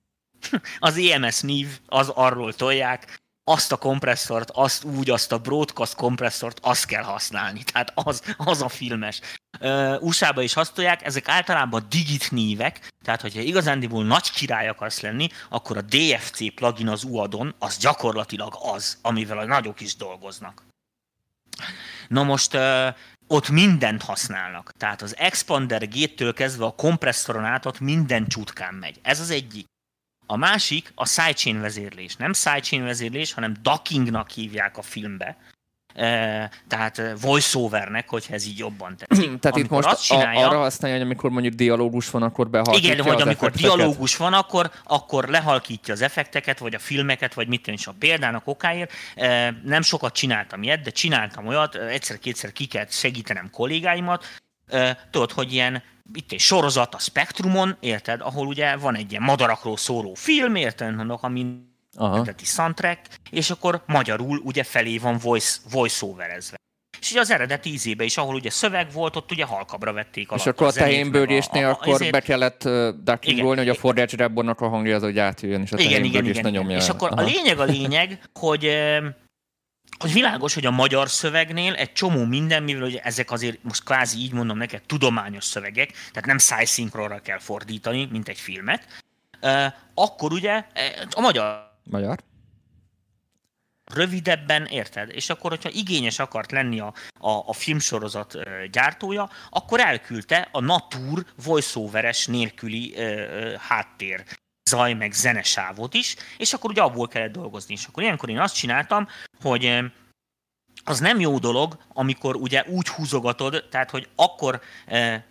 az EMS nív, az arról tolják, azt a kompresszort, azt úgy, azt a broadcast kompresszort, azt kell használni. Tehát az, az a filmes. Uh, USA-ba is használják, ezek általában digit nívek, tehát hogyha igazándiból nagy király akarsz lenni, akkor a DFC plugin az UAD-on, az gyakorlatilag az, amivel a nagyok is dolgoznak. Na most ott mindent használnak. Tehát az expander géttől kezdve a kompresszoron át ott minden csutkán megy. Ez az egyik. A másik a sidechain vezérlés. Nem sidechain vezérlés, hanem duckingnak hívják a filmbe. Tehát voiceovernek, hogyha ez így jobban tetszik. tehát itt most azt csinálja, arra használja, hogy amikor mondjuk dialógus van, akkor behalkítja Igen, hogy amikor dialógus van, akkor, akkor lehalkítja az effekteket, vagy a filmeket, vagy mit is a példának okáért. Nem sokat csináltam ilyet, de csináltam olyat, egyszer-kétszer ki kell segítenem kollégáimat, tudod, hogy ilyen itt egy sorozat a Spektrumon, érted, ahol ugye van egy ilyen madarakról szóló film, érted, mondok, eredeti soundtrack, és akkor magyarul ugye felé van voice, voice-overezve. És ugye az eredeti ízébe is, ahol ugye szöveg volt, ott ugye halkabra vették És akkor a tehénbőrésnél akkor ezért... be kellett uh, duckingolni, hogy a Forge Rebbornak a hangja az, hogy átjöjjön, és a igen, igen, igen, igen. És akkor Aha. a lényeg a lényeg, hogy hogy világos, hogy a magyar szövegnél egy csomó minden, mivel hogy ezek azért most kvázi így mondom neked tudományos szövegek, tehát nem szájszinkronra kell fordítani, mint egy filmet, akkor ugye a magyar Magyar? rövidebben, érted? És akkor, hogyha igényes akart lenni a, a, a filmsorozat gyártója, akkor elküldte a Natur voiceoveres nélküli ö, ö, háttér zaj meg zenesávot is, és akkor ugye abból kellett dolgozni. És akkor ilyenkor én azt csináltam, hogy az nem jó dolog, amikor ugye úgy húzogatod, tehát hogy akkor e, e,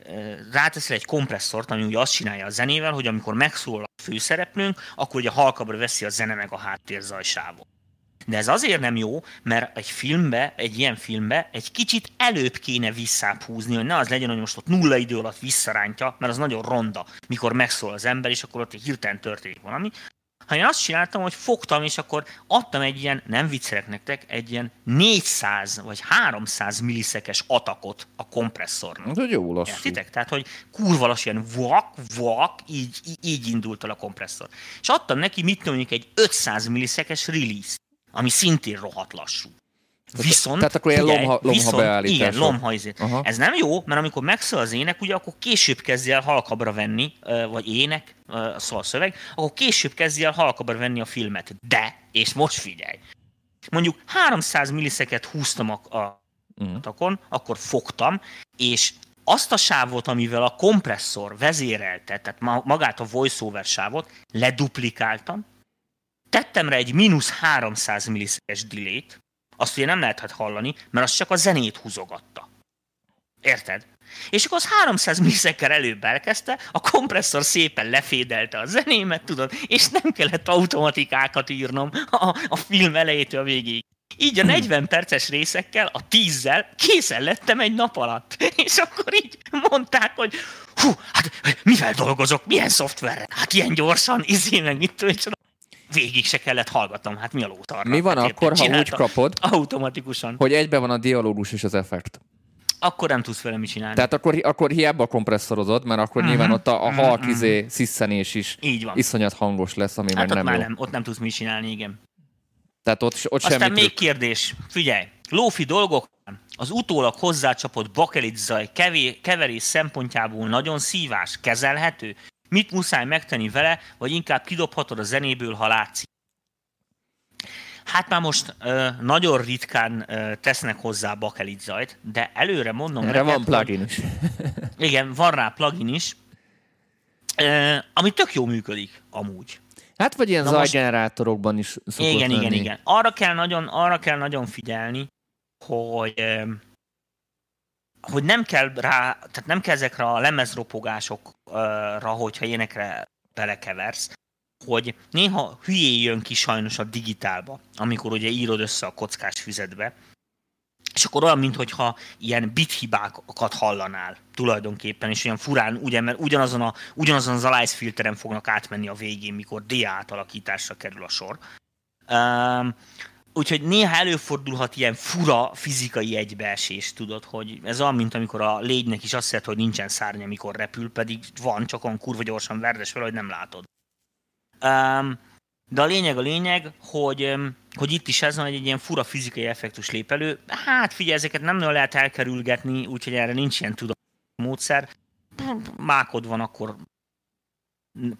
ráteszel egy kompresszort, ami ugye azt csinálja a zenével, hogy amikor megszólal a főszereplőnk, akkor ugye halkabbra veszi a zene meg a háttérzajsávot. De ez azért nem jó, mert egy filmbe, egy ilyen filmbe egy kicsit előbb kéne visszább húzni, hogy ne az legyen, hogy most ott nulla idő alatt visszarántja, mert az nagyon ronda, mikor megszól az ember, és akkor ott hirtelen történik valami, hanem azt csináltam, hogy fogtam, és akkor adtam egy ilyen, nem viccelek nektek, egy ilyen 400 vagy 300 millisekes atakot a kompresszornak. Ez jó lassú. Értitek? Tehát, hogy kurva lassú, ilyen vak, vak, így, így indult el a kompresszor. És adtam neki, mit mondjuk, egy 500 millisekes release, ami szintén rohadt lassú. Viszont, Tehát akkor ilyen lomha, lomha viszont, beállítás. Igen, lomha izé. Ez nem jó, mert amikor megszól az ének, ugye akkor később kezdje el halkabbra venni, vagy ének, szól a szöveg, akkor később kezdje el halkabbra venni a filmet. De, és most figyelj, mondjuk 300 milliszeket húztam a, a uh-huh. takon, akkor fogtam, és azt a sávot, amivel a kompresszor vezérelte, tehát magát a voiceover sávot, leduplikáltam, tettem rá egy mínusz 300 millisekes delay azt ugye nem lehetett hallani, mert az csak a zenét húzogatta. Érted? És akkor az 300 millisekkel előbb elkezdte, a kompresszor szépen lefédelte a zenémet, tudod, és nem kellett automatikákat írnom a, a film elejétől a végéig. Így a 40 perces részekkel, a 10-zel készen lettem egy nap alatt. És akkor így mondták, hogy hú, hát mivel dolgozok, milyen szoftverre? Hát ilyen gyorsan, izé meg mit tudom, végig se kellett hallgatnom, hát mi a lótarra. Mi van hát akkor, ha úgy kapod, automatikusan. hogy egybe van a dialógus és az effekt? Akkor nem tudsz vele mit csinálni. Tehát akkor, akkor hiába kompresszorozod, mert akkor uh-huh. nyilván ott a, a uh-huh. halk izé, sziszenés is Így van. iszonyat hangos lesz, ami hát meg nem már jó. nem, ott nem tudsz mit csinálni, igen. Tehát ott, ott Aztán semmi még trükk. kérdés, figyelj, lófi dolgok, az utólag hozzácsapott bakelit zaj keverés szempontjából nagyon szívás, kezelhető, Mit muszáj megtenni vele, vagy inkább kidobhatod a zenéből, ha látszik? Hát már most ö, nagyon ritkán ö, tesznek hozzá bakelit zajt, de előre mondom Erre neked, van plugin is. igen, van rá plugin is, ö, ami tök jó működik amúgy. Hát vagy ilyen zajgenerátorokban is szokott Igen, lenni. igen, igen. Arra kell nagyon, arra kell nagyon figyelni, hogy hogy nem kell rá, tehát nem kell ezekre a lemezropogásokra, hogyha énekre belekeversz, hogy néha hülyé jön ki sajnos a digitálba, amikor ugye írod össze a kockás füzetbe, és akkor olyan, mintha ilyen bithibákat hallanál tulajdonképpen, és olyan furán, ugye, mert ugyanazon, a, ugyanazon az Alice filteren fognak átmenni a végén, mikor DA átalakításra kerül a sor. Um, Úgyhogy néha előfordulhat ilyen fura fizikai egybeesés, tudod, hogy ez olyan, mint amikor a légynek is azt jelenti, hogy nincsen szárnya, amikor repül, pedig van, csak olyan kurva gyorsan verdes vele, hogy nem látod. Um, de a lényeg a lényeg, hogy, hogy itt is ez van, hogy egy ilyen fura fizikai effektus lép elő. Hát figyelj, ezeket nem nagyon lehet elkerülgetni, úgyhogy erre nincs ilyen tudom módszer. Mákod van, akkor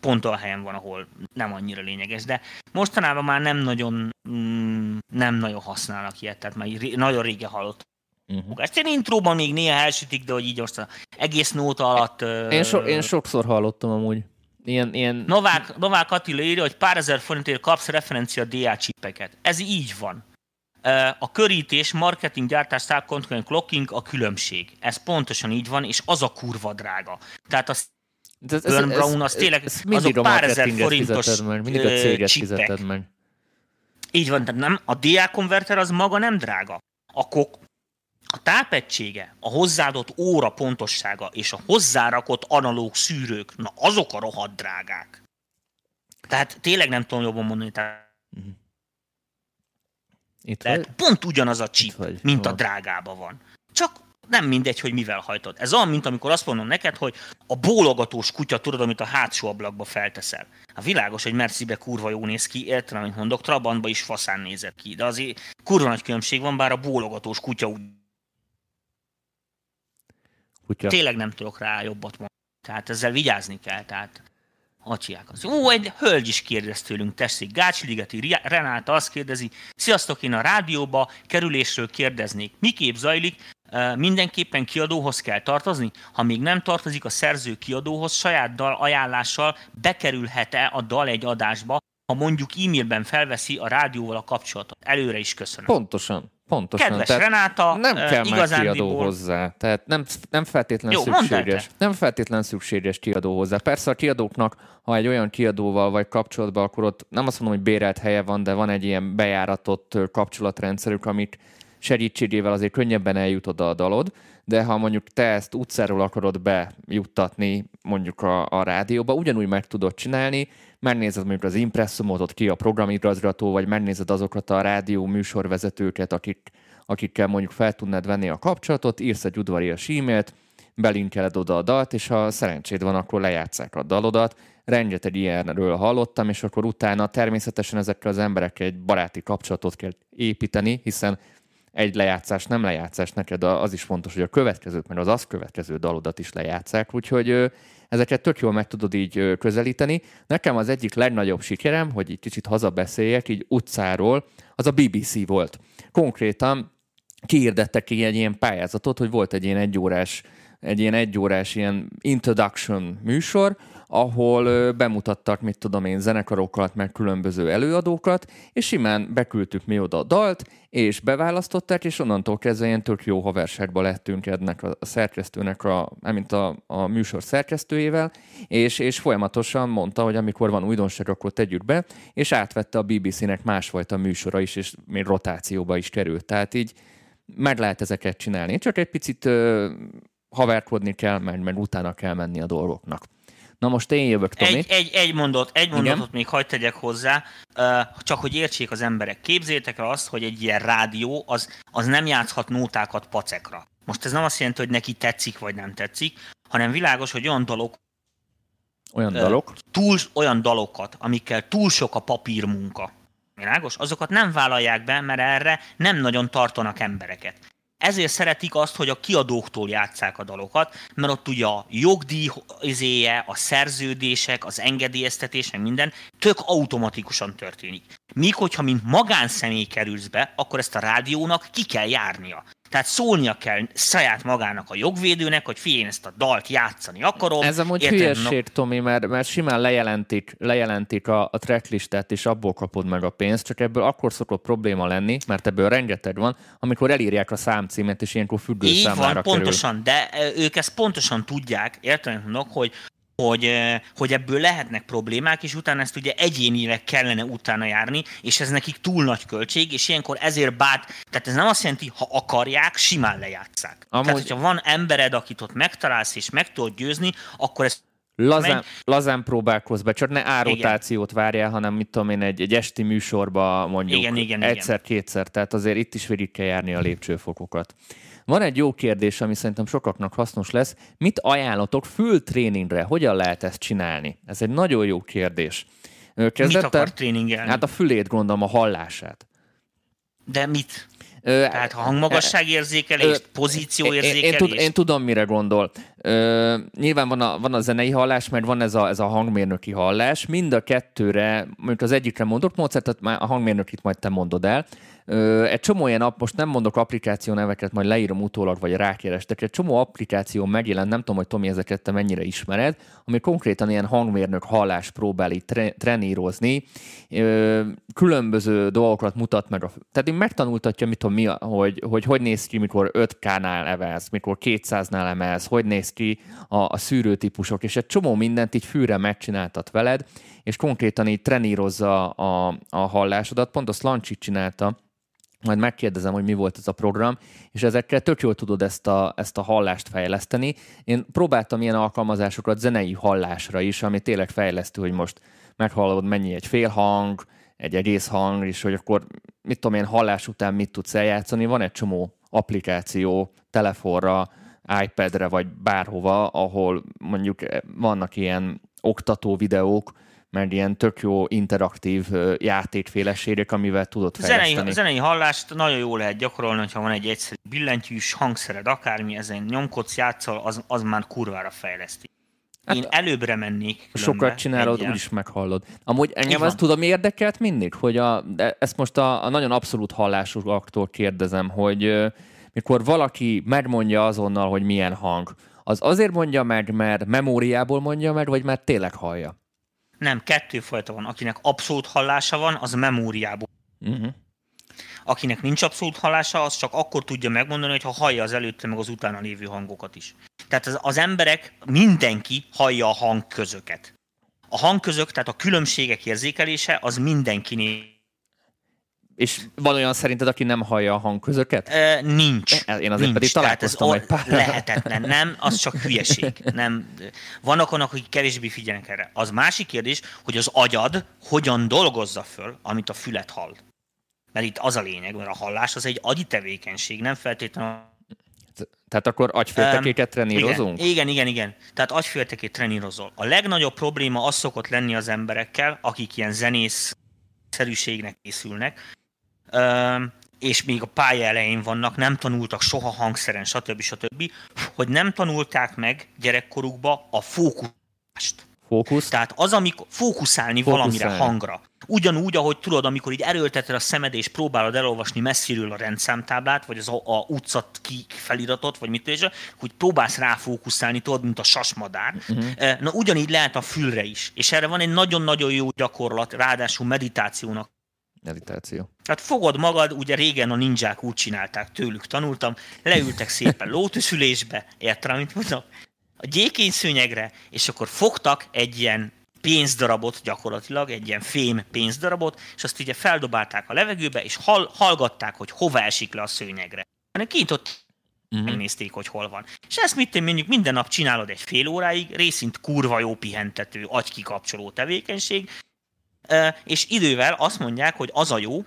pont a helyen van, ahol nem annyira lényeges, de mostanában már nem nagyon, mm, nem nagyon használnak ilyet, tehát már nagyon régen hallott. Uh-huh. Ezt én intróban még néha elsütik, de hogy így most egész nóta alatt... Én, so, én sokszor hallottam amúgy. Ilyen, ilyen... Novák, Novák Attila írja, hogy pár ezer forintért kapsz referencia DA csipeket. Ez így van. a körítés, marketing, gyártás, content clocking a különbség. Ez pontosan így van, és az a kurva drága. Tehát a de ez, Burn ez, Brown az tényleg ez, ez azok pár ezer forintos meg, mindig a céget fizeted meg. Így van, tehát nem, a DA konverter az maga nem drága. A, kok, a tápegysége, a hozzáadott óra pontossága és a hozzárakott analóg szűrők, na azok a rohadt drágák. Tehát tényleg nem tudom jobban mondani. Tehát... Uh-huh. Itt vagy? pont ugyanaz a chip, mint a drágába van. Csak nem mindegy, hogy mivel hajtod. Ez olyan, mint amikor azt mondom neked, hogy a bólogatós kutya, tudod, amit a hátsó ablakba felteszel. A világos, hogy Mercibe kurva jó néz ki, értem, amit mondok, Trabantba is faszán nézett ki, de azért kurva nagy különbség van, bár a bólogatós kutya úgy kutya. Tényleg nem tudok rá jobbat mondani. Tehát ezzel vigyázni kell. Tehát Acsiák az. Ó, egy hölgy is kérdez tőlünk, tessék. Gácsligeti Renáta azt kérdezi, sziasztok, én a rádióba kerülésről kérdeznék. Miképp zajlik? Mindenképpen kiadóhoz kell tartozni? Ha még nem tartozik a szerző kiadóhoz, saját dal ajánlással bekerülhet-e a dal egy adásba, ha mondjuk e-mailben felveszi a rádióval a kapcsolatot. Előre is köszönöm. Pontosan. Pontosan. Kedves Tehát Renáta, nem kell már kiadó hozzá. Tehát nem, nem feltétlen Jó, szükséges. Nem feltétlen szükséges kiadó hozzá. Persze a kiadóknak, ha egy olyan kiadóval vagy kapcsolatban, akkor ott nem azt mondom, hogy bérelt helye van, de van egy ilyen bejáratott kapcsolatrendszerük, amit segítségével azért könnyebben eljut oda a dalod, de ha mondjuk te ezt utcáról akarod bejuttatni mondjuk a, a rádióba, ugyanúgy meg tudod csinálni, megnézed mondjuk az impresszumot, ki a programigazgató, vagy megnézed azokat a rádió műsorvezetőket, akik, akikkel mondjuk fel tudnád venni a kapcsolatot, írsz egy udvarias e-mailt, belinkeled oda a dalt, és ha szerencséd van, akkor lejátszák a dalodat. Rengeteg ilyenről hallottam, és akkor utána természetesen ezekkel az emberekkel egy baráti kapcsolatot kell építeni, hiszen egy lejátszás nem lejátszás neked, az is fontos, hogy a következőt, meg az azt következő dalodat is lejátszák, úgyhogy ezeket tök jól meg tudod így közelíteni. Nekem az egyik legnagyobb sikerem, hogy egy kicsit hazabeszéljek, így utcáról, az a BBC volt. Konkrétan kiirdettek ki egy ilyen pályázatot, hogy volt egy ilyen egyórás egy ilyen egyórás ilyen introduction műsor, ahol bemutattak, mit tudom én, zenekarokat, meg különböző előadókat, és simán beküldtük mi oda a dalt, és beválasztották, és onnantól kezdve ilyen tök jó haverságba lettünk ennek a szerkesztőnek, a, mint a, a műsor szerkesztőjével, és, és folyamatosan mondta, hogy amikor van újdonság, akkor tegyük be, és átvette a BBC-nek másfajta műsora is, és még rotációba is került. Tehát így meg lehet ezeket csinálni. Csak egy picit ö, haverkodni kell, meg, meg utána kell menni a dolgoknak. Na most én jövök, Tomi. Egy, egy, egy, mondat, egy mondatot Igen? még hagyd tegyek hozzá, csak hogy értsék az emberek. Képzétek el azt, hogy egy ilyen rádió az, az nem játszhat nótákat pacekra. Most ez nem azt jelenti, hogy neki tetszik vagy nem tetszik, hanem világos, hogy olyan dalok, olyan dalok? Túl, olyan dalokat, amikkel túl sok a papírmunka. Világos? Azokat nem vállalják be, mert erre nem nagyon tartanak embereket. Ezért szeretik azt, hogy a kiadóktól játszák a dalokat, mert ott ugye a jogdíj izéje, a szerződések, az engedélyeztetés, meg minden tök automatikusan történik. Míg hogyha mint magánszemély kerülsz be, akkor ezt a rádiónak ki kell járnia. Tehát szólnia kell saját magának a jogvédőnek, hogy figyelj, ezt a dalt játszani akarom. Ez amúgy hülyeség, Tomi, mert, mert simán lejelentik, lejelentik a, a tracklistát, és abból kapod meg a pénzt, csak ebből akkor szokott probléma lenni, mert ebből rengeteg van, amikor elírják a számcímet, és ilyenkor függőszámára Így van, kerül. pontosan, de ők ezt pontosan tudják, értem, hogy hogy, hogy ebből lehetnek problémák, és utána ezt ugye egyénileg kellene utána járni, és ez nekik túl nagy költség, és ilyenkor ezért bát, tehát ez nem azt jelenti, ha akarják, simán lejátszák. Amúgy... Tehát, hogyha van embered, akit ott megtalálsz és meg tudod győzni, akkor ez Lazán, lazán próbálkozz be, csak ne árotációt várjál, hanem mit tudom én, egy, egy esti műsorba mondjuk igen, igen, egyszer-kétszer, tehát azért itt is végig kell járni a lépcsőfokokat. Van egy jó kérdés, ami szerintem sokaknak hasznos lesz. Mit ajánlotok fültréningre? Hogyan lehet ezt csinálni? Ez egy nagyon jó kérdés. Kezdette, mit akar tréningelni? Hát a fülét gondolom, a hallását. De mit? Ö, Tehát hangmagasságérzékelést, pozícióérzékelést? Én, én, tud, én tudom, mire gondol. Ö, nyilván van a, van a zenei hallás, mert van ez a, ez a hangmérnöki hallás. Mind a kettőre, mondjuk az egyikre mondok módszert, tehát már a hangmérnökit majd te mondod el. Egy csomó ilyen app, most nem mondok applikáció neveket, majd leírom utólag, vagy rákerestek, egy csomó applikáció megjelent, nem tudom, hogy Tomi ezeket te mennyire ismered, ami konkrétan ilyen hangmérnök hallás próbál tre- trenírozni, különböző dolgokat mutat meg. A, tehát én megtanultatja, mit tudom, mi, hogy, hogy hogy néz ki, mikor 5K-nál emelsz, mikor 200-nál emelsz, hogy néz ki a, a szűrőtípusok, és egy csomó mindent így fűre megcsináltat veled, és konkrétan így trenírozza a, a hallásodat. Pont a Slancsi csinálta, majd megkérdezem, hogy mi volt ez a program, és ezekkel tök jól tudod ezt a, ezt a hallást fejleszteni. Én próbáltam ilyen alkalmazásokat zenei hallásra is, ami tényleg fejlesztő, hogy most meghallod mennyi egy fél hang, egy egész hang, és hogy akkor mit tudom én, hallás után mit tudsz eljátszani. Van egy csomó applikáció telefonra, iPad-re, vagy bárhova, ahol mondjuk vannak ilyen oktató videók, mert ilyen tök jó interaktív játékféleségek, amivel tudod fejleszteni. Zenei, zenei hallást nagyon jó lehet gyakorolni, ha van egy egyszerű billentyűs hangszered, akármi, ezen nyomkodsz, játszol, az, az már kurvára fejleszti. Hát, Én előbbre mennék. Sokat csinálod, úgyis meghallod. Amúgy engem azt tudom érdekelt mindig, hogy a, ezt most a, a nagyon abszolút hallásosaktól kérdezem, hogy mikor valaki megmondja azonnal, hogy milyen hang, az azért mondja meg, mert memóriából mondja meg, vagy mert tényleg hallja? Nem, kettőfajta van. Akinek abszolút hallása van, az memóriából. Uh-huh. Akinek nincs abszolút hallása, az csak akkor tudja megmondani, hogy ha hallja az előtte meg az utána lévő hangokat is. Tehát az, az emberek, mindenki hallja a hangközöket. A hangközök, tehát a különbségek érzékelése, az mindenkinél és van olyan szerinted, aki nem hallja a hangközöket? E, nincs. Én azért nincs. pedig találkoztam egy pár. Lehetetlen, nem, az csak hülyeség. Nem. Vannak olyanok, akik kevésbé figyelnek erre. Az másik kérdés, hogy az agyad hogyan dolgozza föl, amit a fület hall. Mert itt az a lényeg, mert a hallás az egy agyi tevékenység, nem feltétlenül tehát akkor agyféltekéket trenírozunk? Igen, igen, igen, igen. Tehát agyféltekét trenírozol. A legnagyobb probléma az szokott lenni az emberekkel, akik ilyen zenész szerűségnek készülnek, és még a pálya elején vannak, nem tanultak soha hangszeren, stb. stb., hogy nem tanulták meg gyerekkorukba a fókuszt. Fókusz? Tehát az, amikor fókuszálni, fókuszálni valamire, hangra. Ugyanúgy, ahogy tudod, amikor így erőlteted a szemed, és próbálod elolvasni messziről a rendszámtáblát, vagy az a, a utca ki feliratot, vagy mit is, hogy próbálsz ráfókuszálni, tudod, mint a sasmadár. Uh-huh. Na ugyanígy lehet a fülre is. És erre van egy nagyon-nagyon jó gyakorlat, ráadásul meditációnak meditáció. Tehát fogod magad, ugye régen a ninják úgy csinálták, tőlük tanultam, leültek szépen lótuszülésbe, értem, amit mondom, a gyékény szőnyegre, és akkor fogtak egy ilyen pénzdarabot gyakorlatilag, egy ilyen fém pénzdarabot, és azt ugye feldobálták a levegőbe, és hall, hallgatták, hogy hova esik le a szőnyegre. Hanem kint ott uh-huh. megnézték, hogy hol van. És ezt mit én mondjuk minden nap csinálod egy fél óráig, részint kurva jó pihentető, agykikapcsoló tevékenység, és idővel azt mondják, hogy az a jó,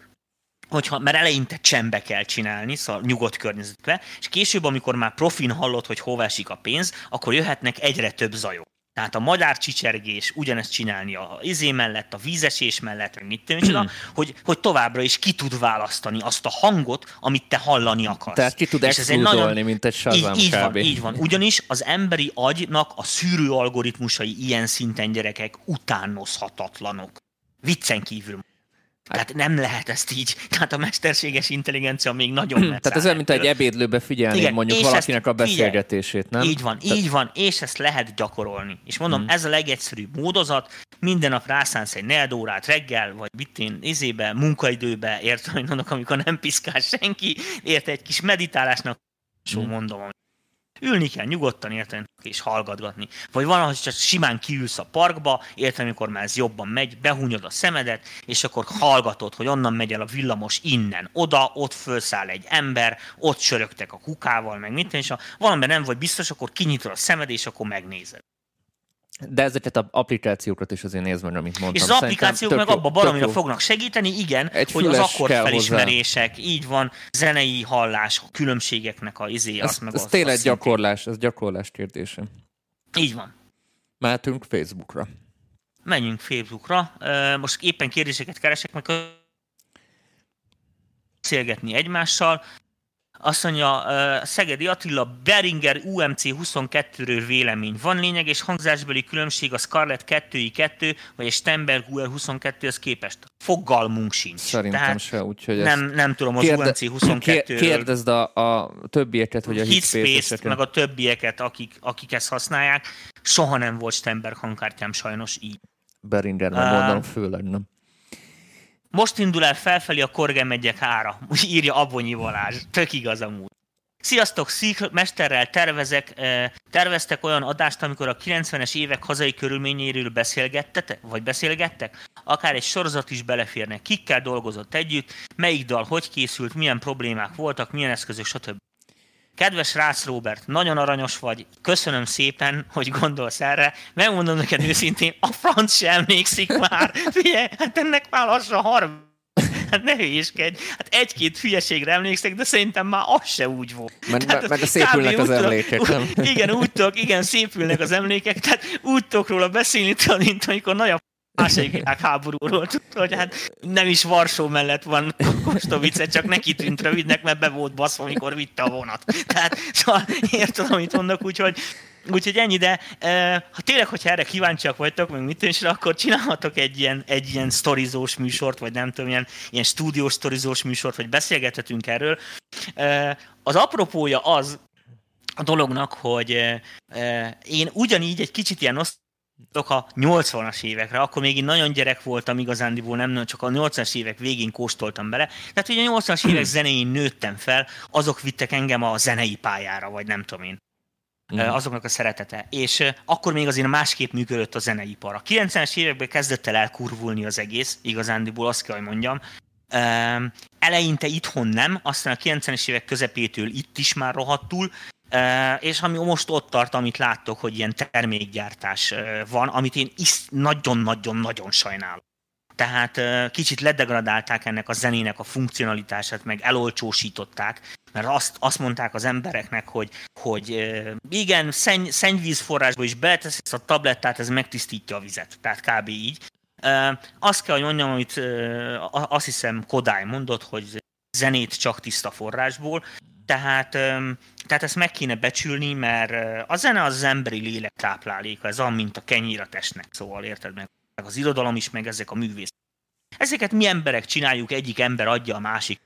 hogyha, mert eleinte csembe kell csinálni, szóval nyugodt környezetbe, és később, amikor már profin hallott, hogy hova esik a pénz, akkor jöhetnek egyre több zajok. Tehát a madár csicsergés ugyanezt csinálni a izé mellett, a vízesés mellett, meg mit tudom, hogy, hogy továbbra is ki tud választani azt a hangot, amit te hallani akarsz. Tehát ki tud exkluzolni, mint egy Shazam így, így van, így van. Ugyanis az emberi agynak a szűrő algoritmusai ilyen szinten gyerekek utánozhatatlanok. Viccen kívül. Tehát nem lehet ezt így. Tehát a mesterséges intelligencia még nagyon messze. Tehát ez olyan, mint egy ebédlőbe figyelni Igen, mondjuk valakinek a beszélgetését, nem? Így van, így van, és ezt lehet gyakorolni. És mondom, hmm. ez a legegyszerűbb módozat. Minden nap rászánsz egy negyed órát reggel, vagy mit én, izébe, munkaidőbe, értem, hogy amikor nem piszkál senki, érte egy kis meditálásnak, hmm. mondom, ülni kell nyugodtan, értem, és hallgatgatni. Vagy van, hogy csak simán kiülsz a parkba, értem, amikor már ez jobban megy, behúnyod a szemedet, és akkor hallgatod, hogy onnan megy el a villamos innen, oda, ott felszáll egy ember, ott sörögtek a kukával, meg mit, és ha valamiben nem vagy biztos, akkor kinyitod a szemed, és akkor megnézed. De ezeket az applikációkat is azért nézd meg, amit mondtam. És az applikációk meg abban valamire fognak segíteni, igen, Egy hogy az akkor felismerések, hozzá. így van, zenei hallás, a különbségeknek a izé, ez, azt meg Ez az, tényleg az gyakorlás, ez gyakorlás kérdése. Így van. Mehetünk Facebookra. Menjünk Facebookra. Most éppen kérdéseket keresek, meg beszélgetni egymással. Azt mondja, Szegedi Attila, Beringer UMC 22-ről vélemény. Van lényeg és hangzásbeli különbség a Scarlett 2i2 vagy a Stenberg UR22-hez képest? Fogalmunk sincs. Szerintem Tehát se, úgyhogy nem, nem tudom, az Kérde, UMC 22-ről. Kérdezd a, a többieket, hogy a Hitspace-t, meg a többieket, akik, akik ezt használják. Soha nem volt Stenberg hangkártyám sajnos így. Beringer nem uh, mondom, főleg nem. Most indul el felfelé a Korge megyek ára, írja Abonyi Balázs. Tök igaz amúgy. Sziasztok, Szík mesterrel tervezek, terveztek olyan adást, amikor a 90-es évek hazai körülményéről beszélgettetek, vagy beszélgettek? Akár egy sorozat is beleférnek. Kikkel dolgozott együtt, melyik dal hogy készült, milyen problémák voltak, milyen eszközök, stb. Kedves Rácz Robert, nagyon aranyos vagy, köszönöm szépen, hogy gondolsz erre. Megmondom neked őszintén, a franc sem emlékszik már. Figyelj, hát ennek már lassan 30 Hát ne hülyéskedj. Hát egy-két hülyeségre emlékszek, de szerintem már az se úgy volt. Mert, hát, mert szépülnek az emlékek, nem? Igen, úgy tudok, igen, szépülnek az emlékek, tehát úgy tudok róla beszélni, mint amikor nagy második világháborúról tudta, hogy hát nem is Varsó mellett van Kostovice, csak neki tűnt rövidnek, mert be volt baszva, amikor vitte a vonat. Tehát szóval érted, amit mondok, úgyhogy Úgyhogy ennyi, de e, ha tényleg, hogyha erre kíváncsiak vagytok, meg mit is, akkor csinálhatok egy ilyen, egy ilyen sztorizós műsort, vagy nem tudom, ilyen, ilyen stúdiós sztorizós műsort, vagy beszélgethetünk erről. E, az apropója az, a dolognak, hogy e, én ugyanígy egy kicsit ilyen a 80-as évekre, akkor még én nagyon gyerek voltam igazándiból, nem csak a 80-as évek végén kóstoltam bele. Tehát ugye a 80-as évek zenéjén nőttem fel, azok vittek engem a zenei pályára, vagy nem tudom én. Mm. azoknak a szeretete. És akkor még azért másképp működött a zeneipar. A 90-es években kezdett el elkurvulni az egész, igazándiból azt kell, hogy mondjam. Eleinte itthon nem, aztán a 90-es évek közepétől itt is már rohadtul, és ami most ott tart, amit láttok, hogy ilyen termékgyártás van, amit én nagyon-nagyon-nagyon sajnálom. Tehát kicsit ledegradálták ennek a zenének a funkcionalitását, meg elolcsósították, mert azt, azt mondták az embereknek, hogy, hogy igen, szenny, szennyvízforrásba is beletesz a tablettát, ez megtisztítja a vizet. Tehát kb. így. Azt kell, hogy mondjam, amit azt hiszem Kodály mondott, hogy zenét csak tiszta forrásból. Tehát, tehát ezt meg kéne becsülni, mert a zene az, emberi lélek tápláléka, ez olyan, mint a kenyér a testnek, szóval érted meg. Az irodalom is, meg ezek a művész. Ezeket mi emberek csináljuk, egyik ember adja a másik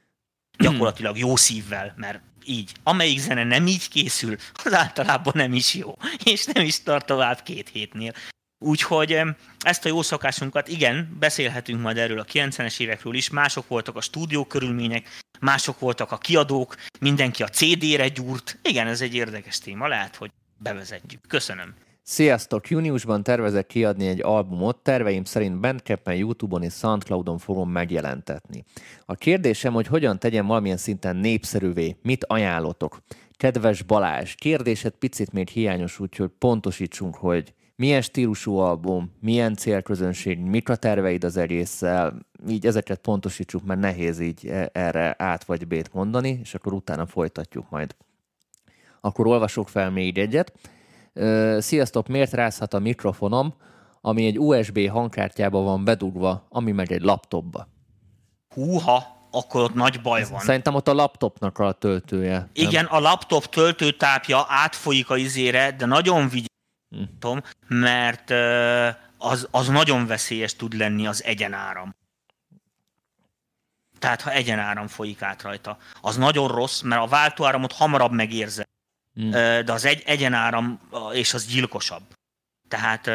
gyakorlatilag jó szívvel, mert így. Amelyik zene nem így készül, az általában nem is jó, és nem is tart tovább két hétnél. Úgyhogy ezt a jó szokásunkat, igen, beszélhetünk majd erről a 90-es évekről is, mások voltak a stúdió körülmények, mások voltak a kiadók, mindenki a CD-re gyúrt. Igen, ez egy érdekes téma, lehet, hogy bevezetjük. Köszönöm. Sziasztok! Júniusban tervezek kiadni egy albumot, terveim szerint Bandcampen, Youtube-on és Soundcloudon fogom megjelentetni. A kérdésem, hogy hogyan tegyem valamilyen szinten népszerűvé, mit ajánlotok? Kedves Balázs, kérdésed picit még hiányos, úgyhogy pontosítsunk, hogy milyen stílusú album, milyen célközönség, mik a terveid az egésszel, így ezeket pontosítsuk, mert nehéz így e- erre át vagy bét mondani, és akkor utána folytatjuk majd. Akkor olvasok fel még egyet. Sziasztok, miért rázhat a mikrofonom, ami egy USB hangkártyába van bedugva, ami meg egy laptopba? Húha, akkor ott nagy baj van. Szerintem ott a laptopnak a töltője. Igen, nem? a laptop töltőtápja átfolyik a izére, de nagyon vigyázom, Tom, mert az, az nagyon veszélyes tud lenni az egyenáram. Tehát ha egyenáram folyik át rajta. Az nagyon rossz, mert a váltóáramot hamarabb megérze. Mm. De az egy, egyenáram, és az gyilkosabb. Tehát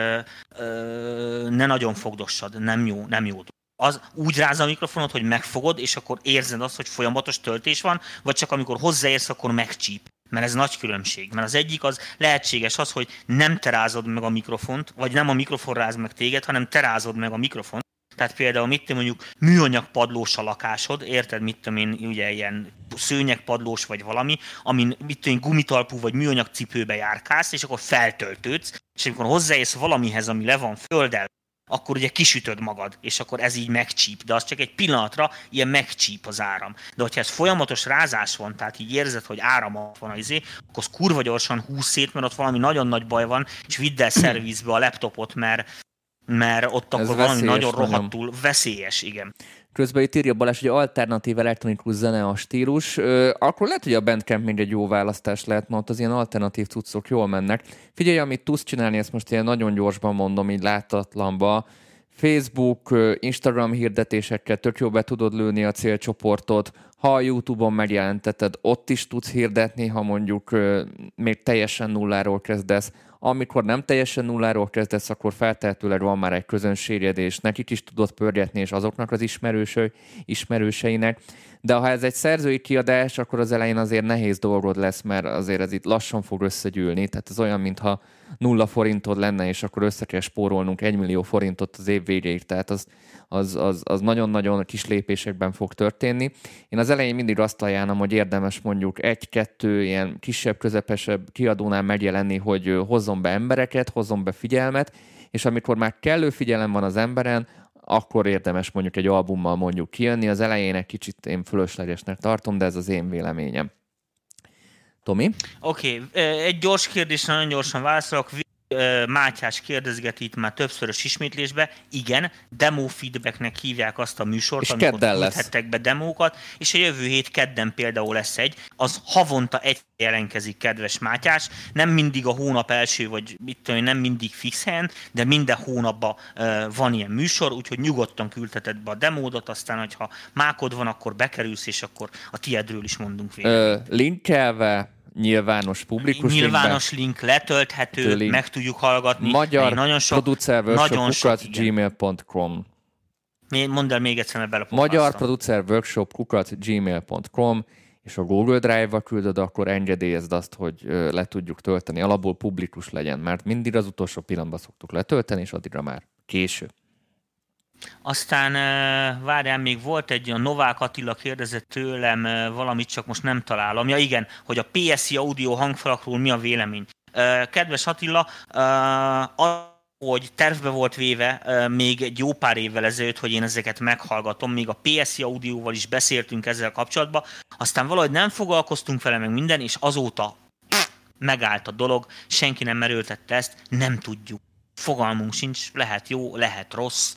ne nagyon fogdossad, nem jó, nem jó az úgy ráz a mikrofonot, hogy megfogod, és akkor érzed azt, hogy folyamatos töltés van, vagy csak amikor hozzáérsz, akkor megcsíp mert ez nagy különbség. Mert az egyik az lehetséges az, hogy nem terázod meg a mikrofont, vagy nem a mikrofon ráz meg téged, hanem terázod meg a mikrofont. Tehát például mit te mondjuk műanyag padlós a lakásod, érted, mit tudom én, ugye ilyen szőnyegpadlós vagy valami, amin mit tudom én, gumitalpú vagy műanyag cipőbe járkálsz, és akkor feltöltődsz, és amikor hozzáérsz valamihez, ami le van földel, akkor ugye kisütöd magad, és akkor ez így megcsíp, de az csak egy pillanatra ilyen megcsíp az áram. De hogyha ez folyamatos rázás van, tehát így érzed, hogy áram van az izé, akkor az kurva gyorsan húsz szét, mert ott valami nagyon nagy baj van, és vidd el szervizbe a laptopot, mert mert ott akkor ez valami nagyon rohadtul veszélyes, igen. Közben itt írja Balázs, hogy alternatív elektronikus zene a stílus. Akkor lehet, hogy a Bandcamp még egy jó választás lehet, mert az ilyen alternatív cuccok jól mennek. Figyelj, amit tudsz csinálni, ezt most ilyen nagyon gyorsban mondom, így látatlanba. Facebook, Instagram hirdetésekkel tök jó be tudod lőni a célcsoportot, ha a YouTube-on megjelenteted, ott is tudsz hirdetni, ha mondjuk még teljesen nulláról kezdesz, amikor nem teljesen nulláról kezdesz, akkor feltehetőleg van már egy közönséged, és nekik is tudod pörgetni, és azoknak az ismerőső, ismerőseinek. De ha ez egy szerzői kiadás, akkor az elején azért nehéz dolgod lesz, mert azért ez itt lassan fog összegyűlni. Tehát ez olyan, mintha nulla forintod lenne, és akkor össze kell spórolnunk egy millió forintot az év végéig. Tehát az, az, az, az nagyon-nagyon kis lépésekben fog történni. Én az elején mindig azt ajánlom, hogy érdemes mondjuk egy-kettő ilyen kisebb, közepesebb kiadónál megjelenni, hogy hozzon be embereket, hozzon be figyelmet, és amikor már kellő figyelem van az emberen, akkor érdemes mondjuk egy albummal mondjuk kijönni. Az elején egy kicsit én fölöslegesnek tartom, de ez az én véleményem. Tomi? Oké, okay. egy gyors kérdés, nagyon gyorsan válaszolok. Mátyás kérdezget itt már többszörös ismétlésbe. Igen, demo feedbacknek hívják azt a műsort, és amikor küldhettek be demókat, és a jövő hét kedden például lesz egy, az havonta egy jelenkezik, kedves Mátyás. Nem mindig a hónap első, vagy mit tudom, nem mindig fix helyen, de minden hónapban van ilyen műsor, úgyhogy nyugodtan küldheted be a demódot, aztán, hogyha mákod van, akkor bekerülsz, és akkor a tiedről is mondunk végül. linkelve nyilvános publikus Nyilvános link, link letölthető, link. meg tudjuk hallgatni. Magyar nagyon sok, producer nagyon sok, gmail.com Mondd el még egyszer, mert bele Magyar producer workshop kukat gmail.com és a Google Drive-ba küldöd, akkor engedélyezd azt, hogy le tudjuk tölteni, alapból publikus legyen, mert mindig az utolsó pillanatban szoktuk letölteni, és addigra már késő. Aztán várjál, még volt egy a Novák Attila kérdezett tőlem valamit, csak most nem találom. Ja igen, hogy a PSI audio hangfalakról mi a vélemény. Kedves Attila, hogy tervbe volt véve még egy jó pár évvel ezelőtt, hogy én ezeket meghallgatom, még a PSI audióval is beszéltünk ezzel kapcsolatban, aztán valahogy nem foglalkoztunk vele meg minden, és azóta megállt a dolog, senki nem merültette ezt, nem tudjuk. Fogalmunk sincs, lehet jó, lehet rossz,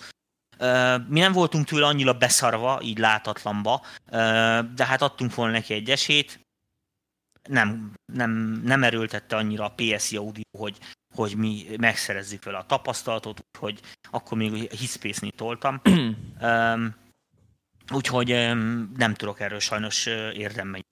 mi nem voltunk tőle annyira beszarva, így látatlanba, de hát adtunk volna neki egy esélyt. Nem, nem, nem erőltette annyira a PSI Audio, hogy, hogy mi megszerezzük vele a tapasztalatot, hogy akkor még hiszpészni toltam. úgyhogy nem tudok erről sajnos érdemben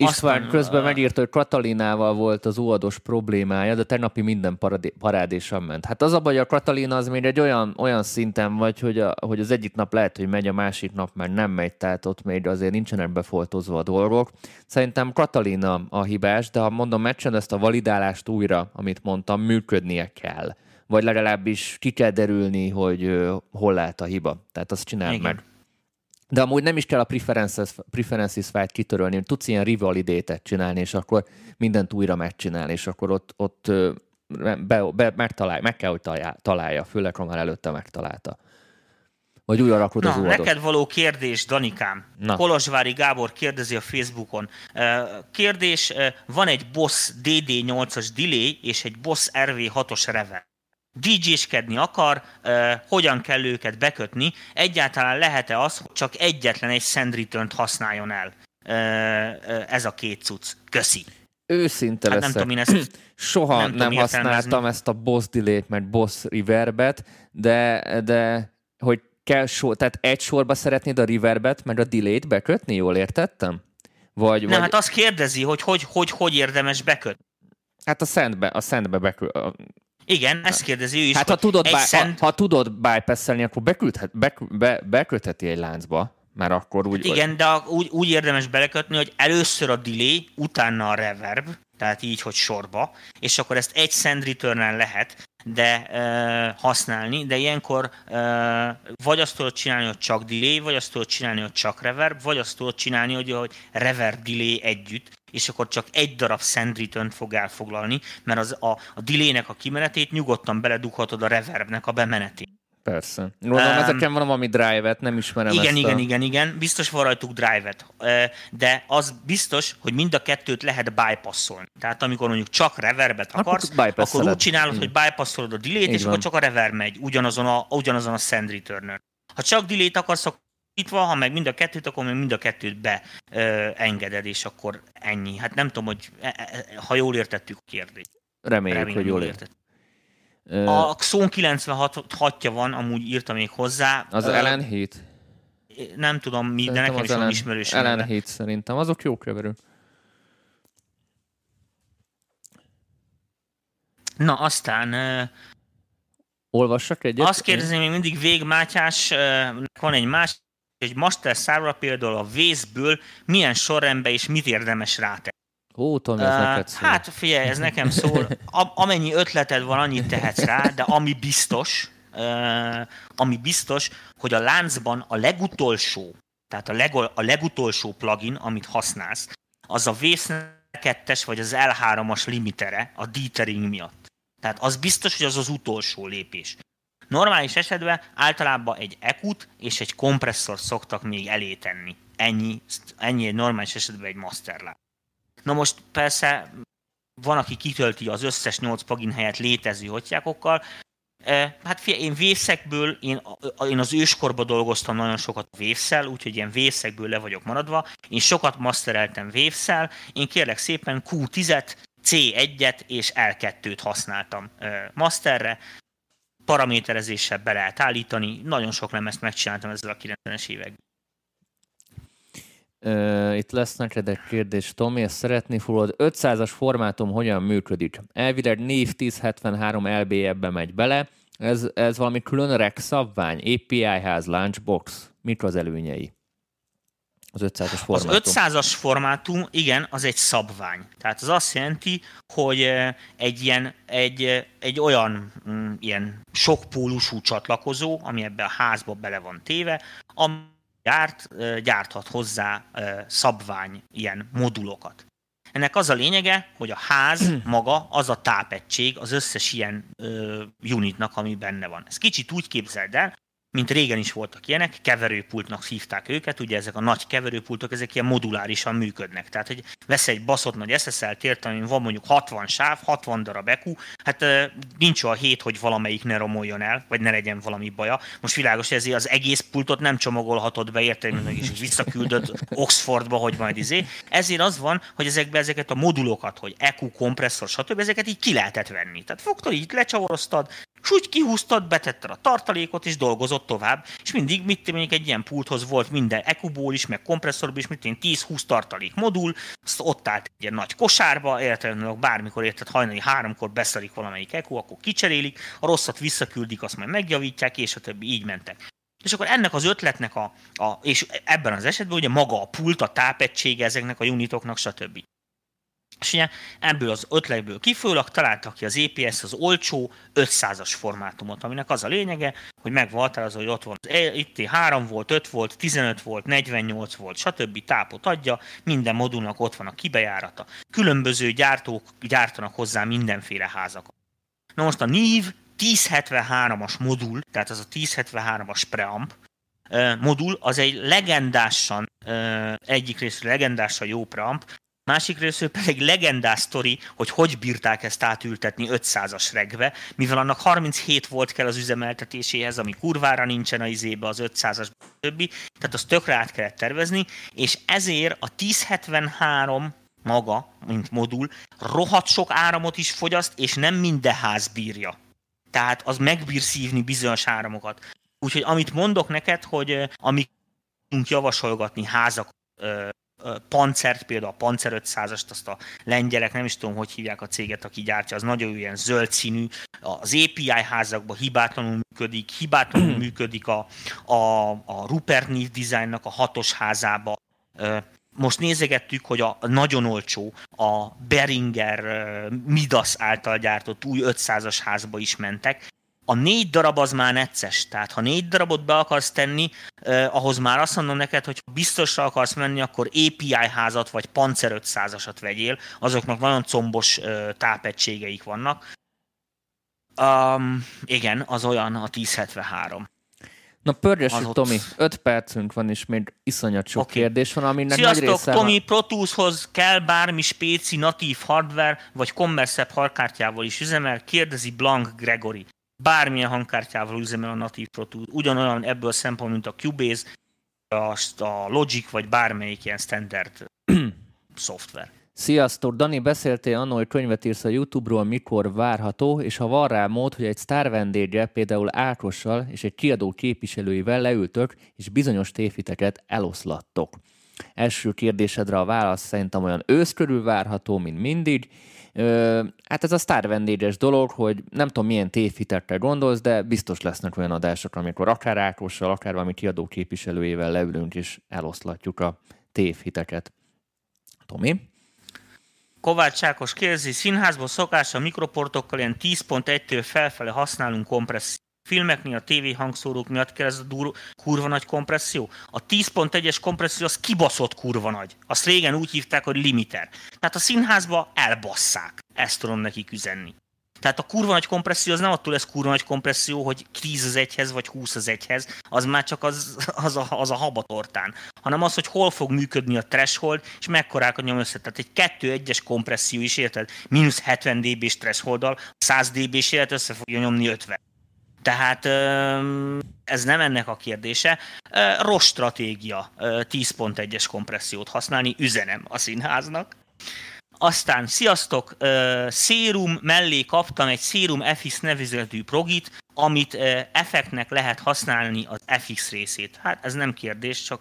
István közben megírta, hogy Katalinával volt az óvados problémája, de tegnapi minden parádésan ment. Hát az a baj, a Katalina az még egy olyan, olyan szinten vagy, hogy, a, hogy az egyik nap lehet, hogy megy, a másik nap már nem megy, tehát ott még azért nincsenek befoltozva a dolgok. Szerintem Katalina a hibás, de ha mondom, meccsen ezt a validálást újra, amit mondtam, működnie kell. Vagy legalábbis ki kell derülni, hogy hol lehet a hiba. Tehát azt csináld meg. De amúgy nem is kell a preferences, preferences fájt kitörölni, tudsz ilyen rivalidétet csinálni, és akkor mindent újra megcsinálni, és akkor ott, ott be, be, megtalálja, meg kell, hogy találja, találja, főleg, ha már előtte megtalálta. Vagy újra rakod Na, az óvadot. neked való kérdés, Danikám. Na. Kolozsvári Gábor kérdezi a Facebookon. Kérdés, van egy Boss DD8-as delay és egy Boss RV6-os rever. DJ-skedni akar, hogyan kell őket bekötni, egyáltalán lehet-e az, hogy csak egyetlen egy send return használjon el ez a két cucc. Köszi. Őszinte hát leszek. Nem tudom, én ezt Soha nem, nem használtam ezt a boss delay mert boss reverbet, de, de hogy kell sor, tehát egy sorba szeretnéd a reverbet, meg a delay-t bekötni, jól értettem? Vagy, nem, vagy... hát azt kérdezi, hogy hogy, hogy, hogy érdemes bekötni. Hát a szentbe, a szentbe bekö... Igen, ezt kérdezi ő is. Hát ha tudod, bá- szent... ha, ha tudod bypass akkor beküldhet, be, be, bekötheti egy láncba, mert akkor úgy... Hát igen, de úgy, úgy érdemes belekötni, hogy először a delay, utána a reverb, tehát így, hogy sorba, és akkor ezt egy send return lehet de e, használni, de ilyenkor e, vagy azt tudod csinálni, hogy csak delay, vagy azt tudod csinálni, hogy csak reverb, vagy azt tudod csinálni, hogy, hogy reverb delay együtt, és akkor csak egy darab send return fog elfoglalni, mert az a, a delay-nek a kimenetét nyugodtan beledughatod a reverbnek a bemenetét. Persze. Gondolom, um, ezeken van valami drive-et, nem ismerem Igen, ezt igen, a... igen, igen. Biztos van rajtuk drive-et. De az biztos, hogy mind a kettőt lehet bypassolni. Tehát amikor mondjuk csak reverbet akarsz, akkor, akkor úgy csinálod, hogy bypassolod a delay-t, és van. akkor csak a reverb megy ugyanazon a, ugyanazon a send return Ha csak delay akarsz, akkor nyitva, ha meg mind a kettőt, akkor még mind a kettőt beengeded, és akkor ennyi. Hát nem tudom, hogy e, e, ha jól értettük a kérdést. Reméljük, Reméljük hogy jól értettük. A Xon 96 hatja van, amúgy írta még hozzá. Az uh, Ellen 7? Nem tudom mi, szerintem de nekem is van ismerős. Ellen 7 szerintem, azok jók keverő. Na, aztán... Uh, Olvassak egyet? Azt kérdezni még mindig Vég Mátyás, uh, van egy más, egy Master Szára például a vészből milyen sorrendben és mit érdemes rátenni. Ó, Tomi, ez uh, neked szól. Hát figyelj, ez nekem szól. A, amennyi ötleted van, annyit tehetsz rá, de ami biztos, uh, ami biztos, hogy a láncban a legutolsó, tehát a, leg, a legutolsó plugin, amit használsz, az a vész 2 vagy az L3-as limitere a dithering miatt. Tehát az biztos, hogy az az utolsó lépés. Normális esetben általában egy ekut és egy kompresszor szoktak még elé tenni. Ennyi, ennyi egy normális esetben egy master Na most persze van, aki kitölti az összes 8 plugin helyet létező hotyákokkal, Hát fia, én vészekből, én, én az őskorban dolgoztam nagyon sokat vészsel, úgyhogy ilyen vészekből le vagyok maradva. Én sokat mastereltem vészsel, én kérlek szépen Q10-et, C1-et és L2-t használtam masterre. Paraméterezéssel be lehet állítani, nagyon sok lemezt megcsináltam ezzel a 90-es években. Itt lesz neked egy kérdés, Tomi, ezt szeretni fogod. 500-as formátum hogyan működik? Elvileg név 1073 LB ebbe megy bele. Ez, ez valami külön rek szabvány, API ház, Launchbox. Mik az előnyei? Az 500-as formátum. Az 500-as formátum, igen, az egy szabvány. Tehát az azt jelenti, hogy egy ilyen, egy, egy olyan mm, ilyen sokpólusú csatlakozó, ami ebbe a házba bele van téve, ami gyárt, gyárthat hozzá szabvány ilyen modulokat. Ennek az a lényege, hogy a ház maga az a tápegység az összes ilyen ö, unitnak, ami benne van. Ez kicsit úgy képzeld el, mint régen is voltak ilyenek, keverőpultnak hívták őket, ugye ezek a nagy keverőpultok, ezek ilyen modulárisan működnek. Tehát, hogy vesz egy baszott nagy SSL tért, amin van mondjuk 60 sáv, 60 darab EQ, hát nincs olyan hét, hogy valamelyik ne romoljon el, vagy ne legyen valami baja. Most világos, ezért az egész pultot nem csomagolhatod be, érted, meg is visszaküldöd Oxfordba, hogy majd izé. Ezért az van, hogy ezekbe ezeket a modulokat, hogy EQ, kompresszor, stb. ezeket így ki lehetett venni. Tehát fogtad, így lecsavaroztad, és úgy kihúztad, betetted a tartalékot, és dolgozott tovább, és mindig, mit mondjuk egy ilyen pulthoz volt minden EQ-ból is, meg kompresszorból is, mint 10-20 tartalék modul, azt ott állt egy ilyen nagy kosárba, értelemben bármikor érted hajnali háromkor beszarik valamelyik EQ, akkor kicserélik, a rosszat visszaküldik, azt majd megjavítják, és a többi így mentek. És akkor ennek az ötletnek a, a és ebben az esetben ugye maga a pult, a tápegysége ezeknek a unitoknak, stb. És ugye ebből az ötletből kifolyólag találtak ki az EPS az olcsó 500-as formátumot, aminek az a lényege, hogy megvolt az, hogy ott van e, itt 3 volt, 5 volt, 15 volt, 48 volt, stb. tápot adja, minden modulnak ott van a kibejárata. Különböző gyártók gyártanak hozzá mindenféle házakat. Na most a NIV 1073-as modul, tehát az a 1073-as preamp, modul, az egy legendásan, egyik részről legendásan jó preamp, Másik részről pedig legendás sztori, hogy hogy bírták ezt átültetni 500-as regbe, mivel annak 37 volt kell az üzemeltetéséhez, ami kurvára nincsen a izébe az 500-as többi, tehát azt tökre át kellett tervezni, és ezért a 1073 maga, mint modul, rohadt sok áramot is fogyaszt, és nem minden ház bírja. Tehát az megbír szívni bizonyos áramokat. Úgyhogy amit mondok neked, hogy amik javasolgatni házak pancert, például a Panzer 500-ast, azt a lengyelek, nem is tudom, hogy hívják a céget, aki gyártja, az nagyon ilyen zöld színű, az API házakban hibátlanul működik, hibátlanul működik a, a, a Rupert Neve designnak a hatos házába. Most nézegettük, hogy a nagyon olcsó, a Beringer Midas által gyártott új 500-as házba is mentek, a négy darab az már necces, tehát ha négy darabot be akarsz tenni, eh, ahhoz már azt mondom neked, hogy ha biztosra akarsz menni, akkor API házat vagy Panzer 500-asat vegyél, azoknak nagyon combos eh, tápegységeik vannak. Um, igen, az olyan a 1073. Na pörgessük, ott... Tomi, 5 percünk van, és még iszonyat sok okay. kérdés van, aminek Sziasztok, nagy része... Tomi, Pro Tools-hoz kell bármi spéci natív hardware, vagy kommerszebb hardkártyával is üzemel, kérdezi Blank Gregory. Bármilyen hangkártyával üzemel a Native Pro Tools, ugyanolyan ebből a szempont, mint a Cubase, a, a Logic, vagy bármelyik ilyen standard szoftver. Sziasztok! Dani, beszéltél annól, hogy könyvet írsz a YouTube-ról, mikor várható, és ha van rá mód, hogy egy sztár vendéggel, például Ákossal és egy kiadó képviselőivel leültök, és bizonyos tévhiteket eloszlattok. Első kérdésedre a válasz szerintem olyan ősz körül várható, mint mindig. Ö, hát ez a sztár vendéges dolog, hogy nem tudom milyen tévhitekre gondolsz, de biztos lesznek olyan adások, amikor akár Ákossal, akár valami kiadó képviselőjével leülünk és eloszlatjuk a tévhiteket. Tomi? Kovács Ákos kérdezi, színházban szokás a mikroportokkal ilyen 10.1-től felfele használunk kompressziót. Filmeknél, a TV hangszórók miatt kell ez a dur- kurva nagy kompresszió. A 10.1-es kompresszió az kibaszott kurva nagy. Azt régen úgy hívták, hogy limiter. Tehát a színházba elbasszák. Ezt tudom neki üzenni. Tehát a kurva nagy kompresszió az nem attól lesz kurva nagy kompresszió, hogy 10 az egyhez vagy 20 az egyhez, az már csak az, az, a, az a habatortán, hanem az, hogy hol fog működni a threshold, és mekkorákat nyom össze. Tehát egy 2-1-es kompresszió is, érted? Mínusz 70 dB-s thresholddal, 100 dB-s élet össze fogja nyomni 50. Tehát ez nem ennek a kérdése. Rossz stratégia 10.1-es kompressziót használni, üzenem a színháznak. Aztán, sziasztok, Serum mellé kaptam egy Serum FX nevezetű progit, amit effektnek lehet használni az FX részét. Hát ez nem kérdés, csak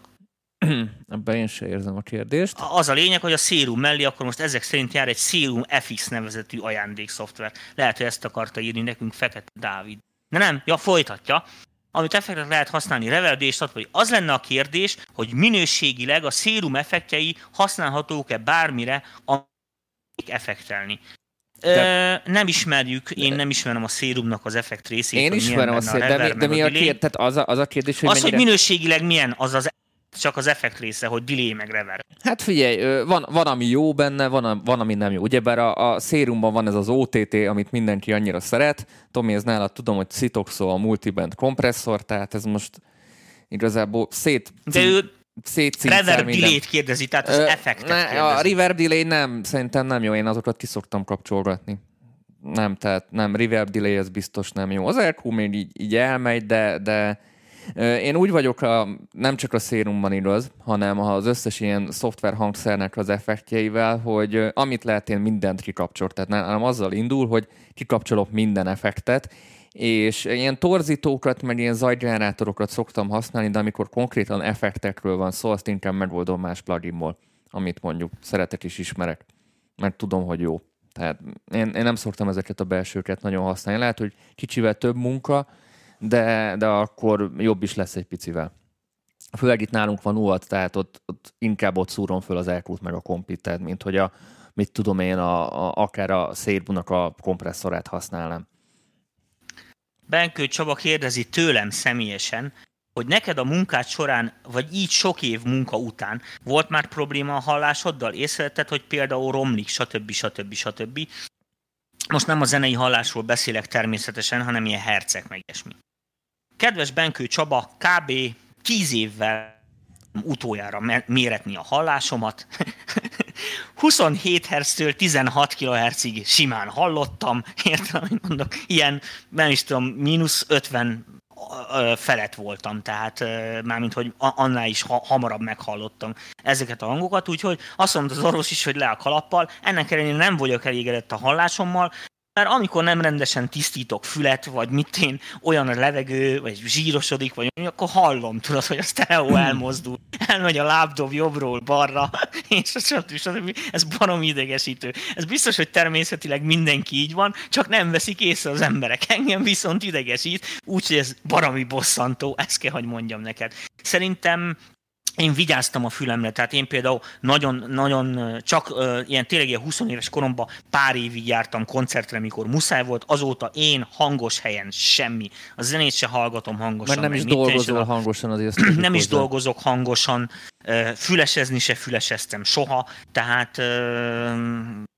Ebben én sem érzem a kérdést. Az a lényeg, hogy a Serum mellé akkor most ezek szerint jár egy Serum FX nevezetű ajándékszoftver. Lehet, hogy ezt akarta írni nekünk Fekete Dávid. De nem, ja, folytatja. Amit effektet lehet használni reveldés, vagy az lenne a kérdés, hogy minőségileg a szérum effektjei használhatók-e bármire, effektelni. De, Ö, nem ismerjük, én nem ismerem a szérumnak az effekt részét. Én ismerem a szérum, de, de mi a kérdés? Tehát az a, az a kérdés, hogy Az, mennyire... hogy minőségileg milyen, az az csak az effekt része, hogy delay meg rever. Hát figyelj, van, van ami jó benne, van, van ami nem jó. Ugyebár a, a szérumban van ez az OTT, amit mindenki annyira szeret. Tomi, ez nálad tudom, hogy Citoxo a multiband kompresszor, tehát ez most igazából szét... De ő Reverb delay-t kérdezi, tehát az Ö, effektet ne, kérdezi. A reverb delay nem, szerintem nem jó, én azokat ki szoktam kapcsolgatni. Nem, tehát nem, reverb delay ez biztos nem jó. Az EQ még így, így elmegy, de, de én úgy vagyok, a, nem csak a szérumban igaz, hanem az összes ilyen szoftver hangszernek az effektjeivel, hogy amit lehet, én mindent kikapcsolok. Tehát nem azzal indul, hogy kikapcsolok minden effektet, és ilyen torzítókat, meg ilyen zajgenerátorokat szoktam használni, de amikor konkrétan effektekről van szó, azt inkább megoldom más pluginból, amit mondjuk szeretek és ismerek, mert tudom, hogy jó. Tehát én, én nem szoktam ezeket a belsőket nagyon használni. Lehet, hogy kicsivel több munka, de, de akkor jobb is lesz egy picivel. Főleg itt nálunk van UAT, tehát ott, ott inkább ott szúrom föl az elkút meg a kompit, tehát mint hogy a, mit tudom én, a, a, akár a szétbunak a kompresszorát használnám. Benkő Csaba kérdezi tőlem személyesen, hogy neked a munkád során, vagy így sok év munka után volt már probléma a hallásoddal? Észrevetted, hogy például romlik, stb. stb. stb. Most nem a zenei hallásról beszélek természetesen, hanem ilyen hercek meg ilyesmi. Kedves Benkő Csaba, kb. 10 évvel utoljára méretni a hallásomat. 27 Hz-től 16 kHz-ig simán hallottam, értem, hogy mondok, ilyen, nem is tudom, mínusz 50 felett voltam, tehát mármint, hogy annál is ha, hamarabb meghallottam ezeket a hangokat, úgyhogy azt mondta az orvos is, hogy le a kalappal, ennek ellenére nem vagyok elégedett a hallásommal, mert amikor nem rendesen tisztítok fület, vagy mit én, olyan a levegő, vagy zsírosodik, vagy akkor hallom, tudod, hogy a stereo elmozdul, elmegy a lábdob jobbról balra, és stb. stb. Ez barom idegesítő. Ez biztos, hogy természetileg mindenki így van, csak nem veszik észre az emberek. Engem viszont idegesít, úgyhogy ez baromi bosszantó, ezt kell, hogy mondjam neked. Szerintem én vigyáztam a fülemre, tehát én például nagyon, nagyon csak uh, ilyen tényleg ilyen 20 éves koromban pár évig jártam koncertre, mikor muszáj volt, azóta én hangos helyen semmi. A zenét se hallgatom hangosan. Mert nem is dolgozol hangosan azért. Nem is dolgozok hangosan, uh, fülesezni se füleseztem soha, tehát uh,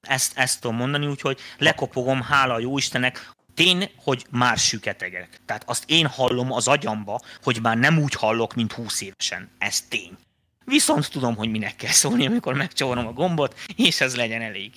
ezt, ezt tudom mondani, úgyhogy lekopogom, hála a jó Istennek, tény, hogy már süketegek. Tehát azt én hallom az agyamba, hogy már nem úgy hallok, mint 20 évesen. Ez tény. Viszont tudom, hogy minek kell szólni, amikor megcsavarom a gombot, és ez legyen elég.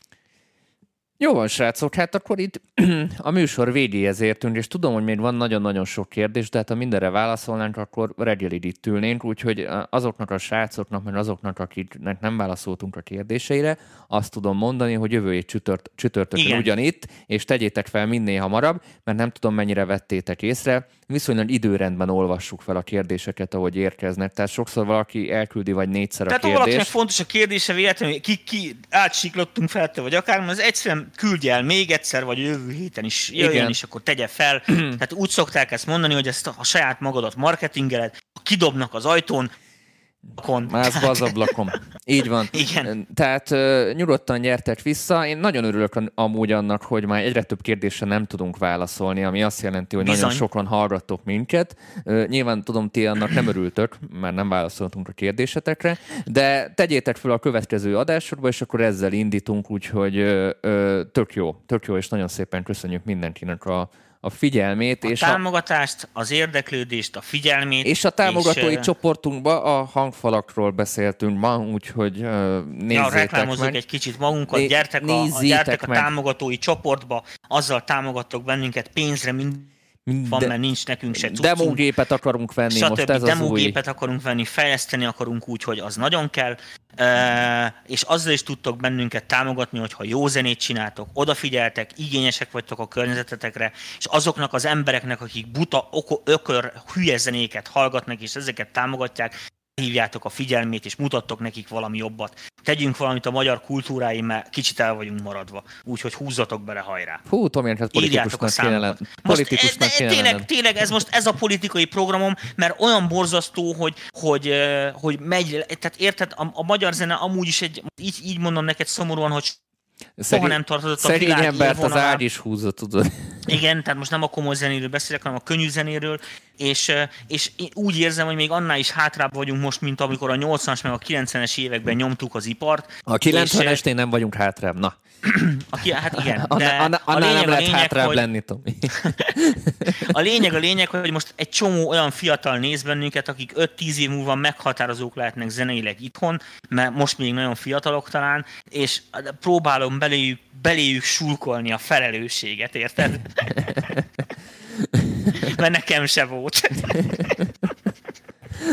Jó van, srácok, hát akkor itt a műsor végéhez értünk, és tudom, hogy még van nagyon-nagyon sok kérdés, de hát ha mindenre válaszolnánk, akkor reggelig itt ülnénk, úgyhogy azoknak a srácoknak, mert azoknak, akiknek nem válaszoltunk a kérdéseire, azt tudom mondani, hogy jövő hét csütört, csütörtökön Igen. ugyanitt, és tegyétek fel minél hamarabb, mert nem tudom, mennyire vettétek észre, viszonylag időrendben olvassuk fel a kérdéseket, ahogy érkeznek. Tehát sokszor valaki elküldi vagy négyszer Tehát a kérdést. Tehát fontos a kérdése véletlenül, ki, ki átsiklottunk fel, vagy akár, az egyszerűen küldje el még egyszer, vagy jövő héten is jöjjön, Igen. és akkor tegye fel. Tehát úgy szokták ezt mondani, hogy ezt a saját magadat marketingeled, kidobnak az ajtón, ablakon. Mászba az ablakon. Így van. Igen. Tehát uh, nyugodtan nyertek vissza. Én nagyon örülök amúgy annak, hogy már egyre több kérdésre nem tudunk válaszolni, ami azt jelenti, hogy Bizony. nagyon sokan hallgattok minket. Uh, nyilván tudom, ti annak nem örültök, mert nem válaszoltunk a kérdésetekre, de tegyétek fel a következő adásokba, és akkor ezzel indítunk, úgyhogy uh, tök jó, tök jó, és nagyon szépen köszönjük mindenkinek a a figyelmét. A és támogatást, a... az érdeklődést, a figyelmét. És a támogatói és, csoportunkban a hangfalakról beszéltünk ma, úgyhogy nézzétek ja, meg. egy kicsit magunkat, Né- gyertek, a, a, gyertek a támogatói csoportba, azzal támogattok bennünket pénzre, mind van, mert nincs nekünk se cuccunk. Demógépet akarunk venni, stb. most ez az Demógépet új. akarunk venni, fejleszteni akarunk úgy, hogy az nagyon kell, e, és azzal is tudtok bennünket támogatni, hogyha jó zenét csináltok, odafigyeltek, igényesek vagytok a környezetetekre, és azoknak az embereknek, akik buta, oko, ökör, hülye zenéket hallgatnak, és ezeket támogatják, hívjátok a figyelmét, és mutattok nekik valami jobbat. Tegyünk valamit a magyar kultúrái, mert kicsit el vagyunk maradva. Úgyhogy húzzatok bele, hajrá. Hú, Tomi, hát politikusnak kéne lenni. Politikusnak kéne tényleg, tényleg, ez most ez a politikai programom, mert olyan borzasztó, hogy, hogy, hogy megy, tehát érted, a, a magyar zene amúgy is egy, így, így mondom neked szomorúan, hogy Szegény, nem tartozott a Szegény embert az ágy is húzza, tudod. Igen, tehát most nem a komoly zenéről beszélek, hanem a könnyű zenéről, és, és úgy érzem, hogy még annál is hátrább vagyunk most, mint amikor a 80-as meg a 90-es években nyomtuk az ipart. A 90-esnél nem vagyunk hátrább, na. Aki, hát igen, de annál a lényeg, nem lehet a lényeg, hátrább hogy, lenni, Tomi. a lényeg a lényeg, hogy most egy csomó olyan fiatal néz bennünket, akik 5-10 év múlva meghatározók lehetnek zeneileg itthon, mert most még nagyon fiatalok talán, és próbálom beléjük, beléjük sulkolni a felelősséget, érted? mert nekem se volt.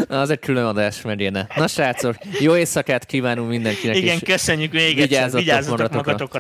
Az egy külön adás, Medéne. Na srácok, jó éjszakát kívánunk mindenkinek. Igen, köszönjük még egyszer. Vigyázzatok magatokra.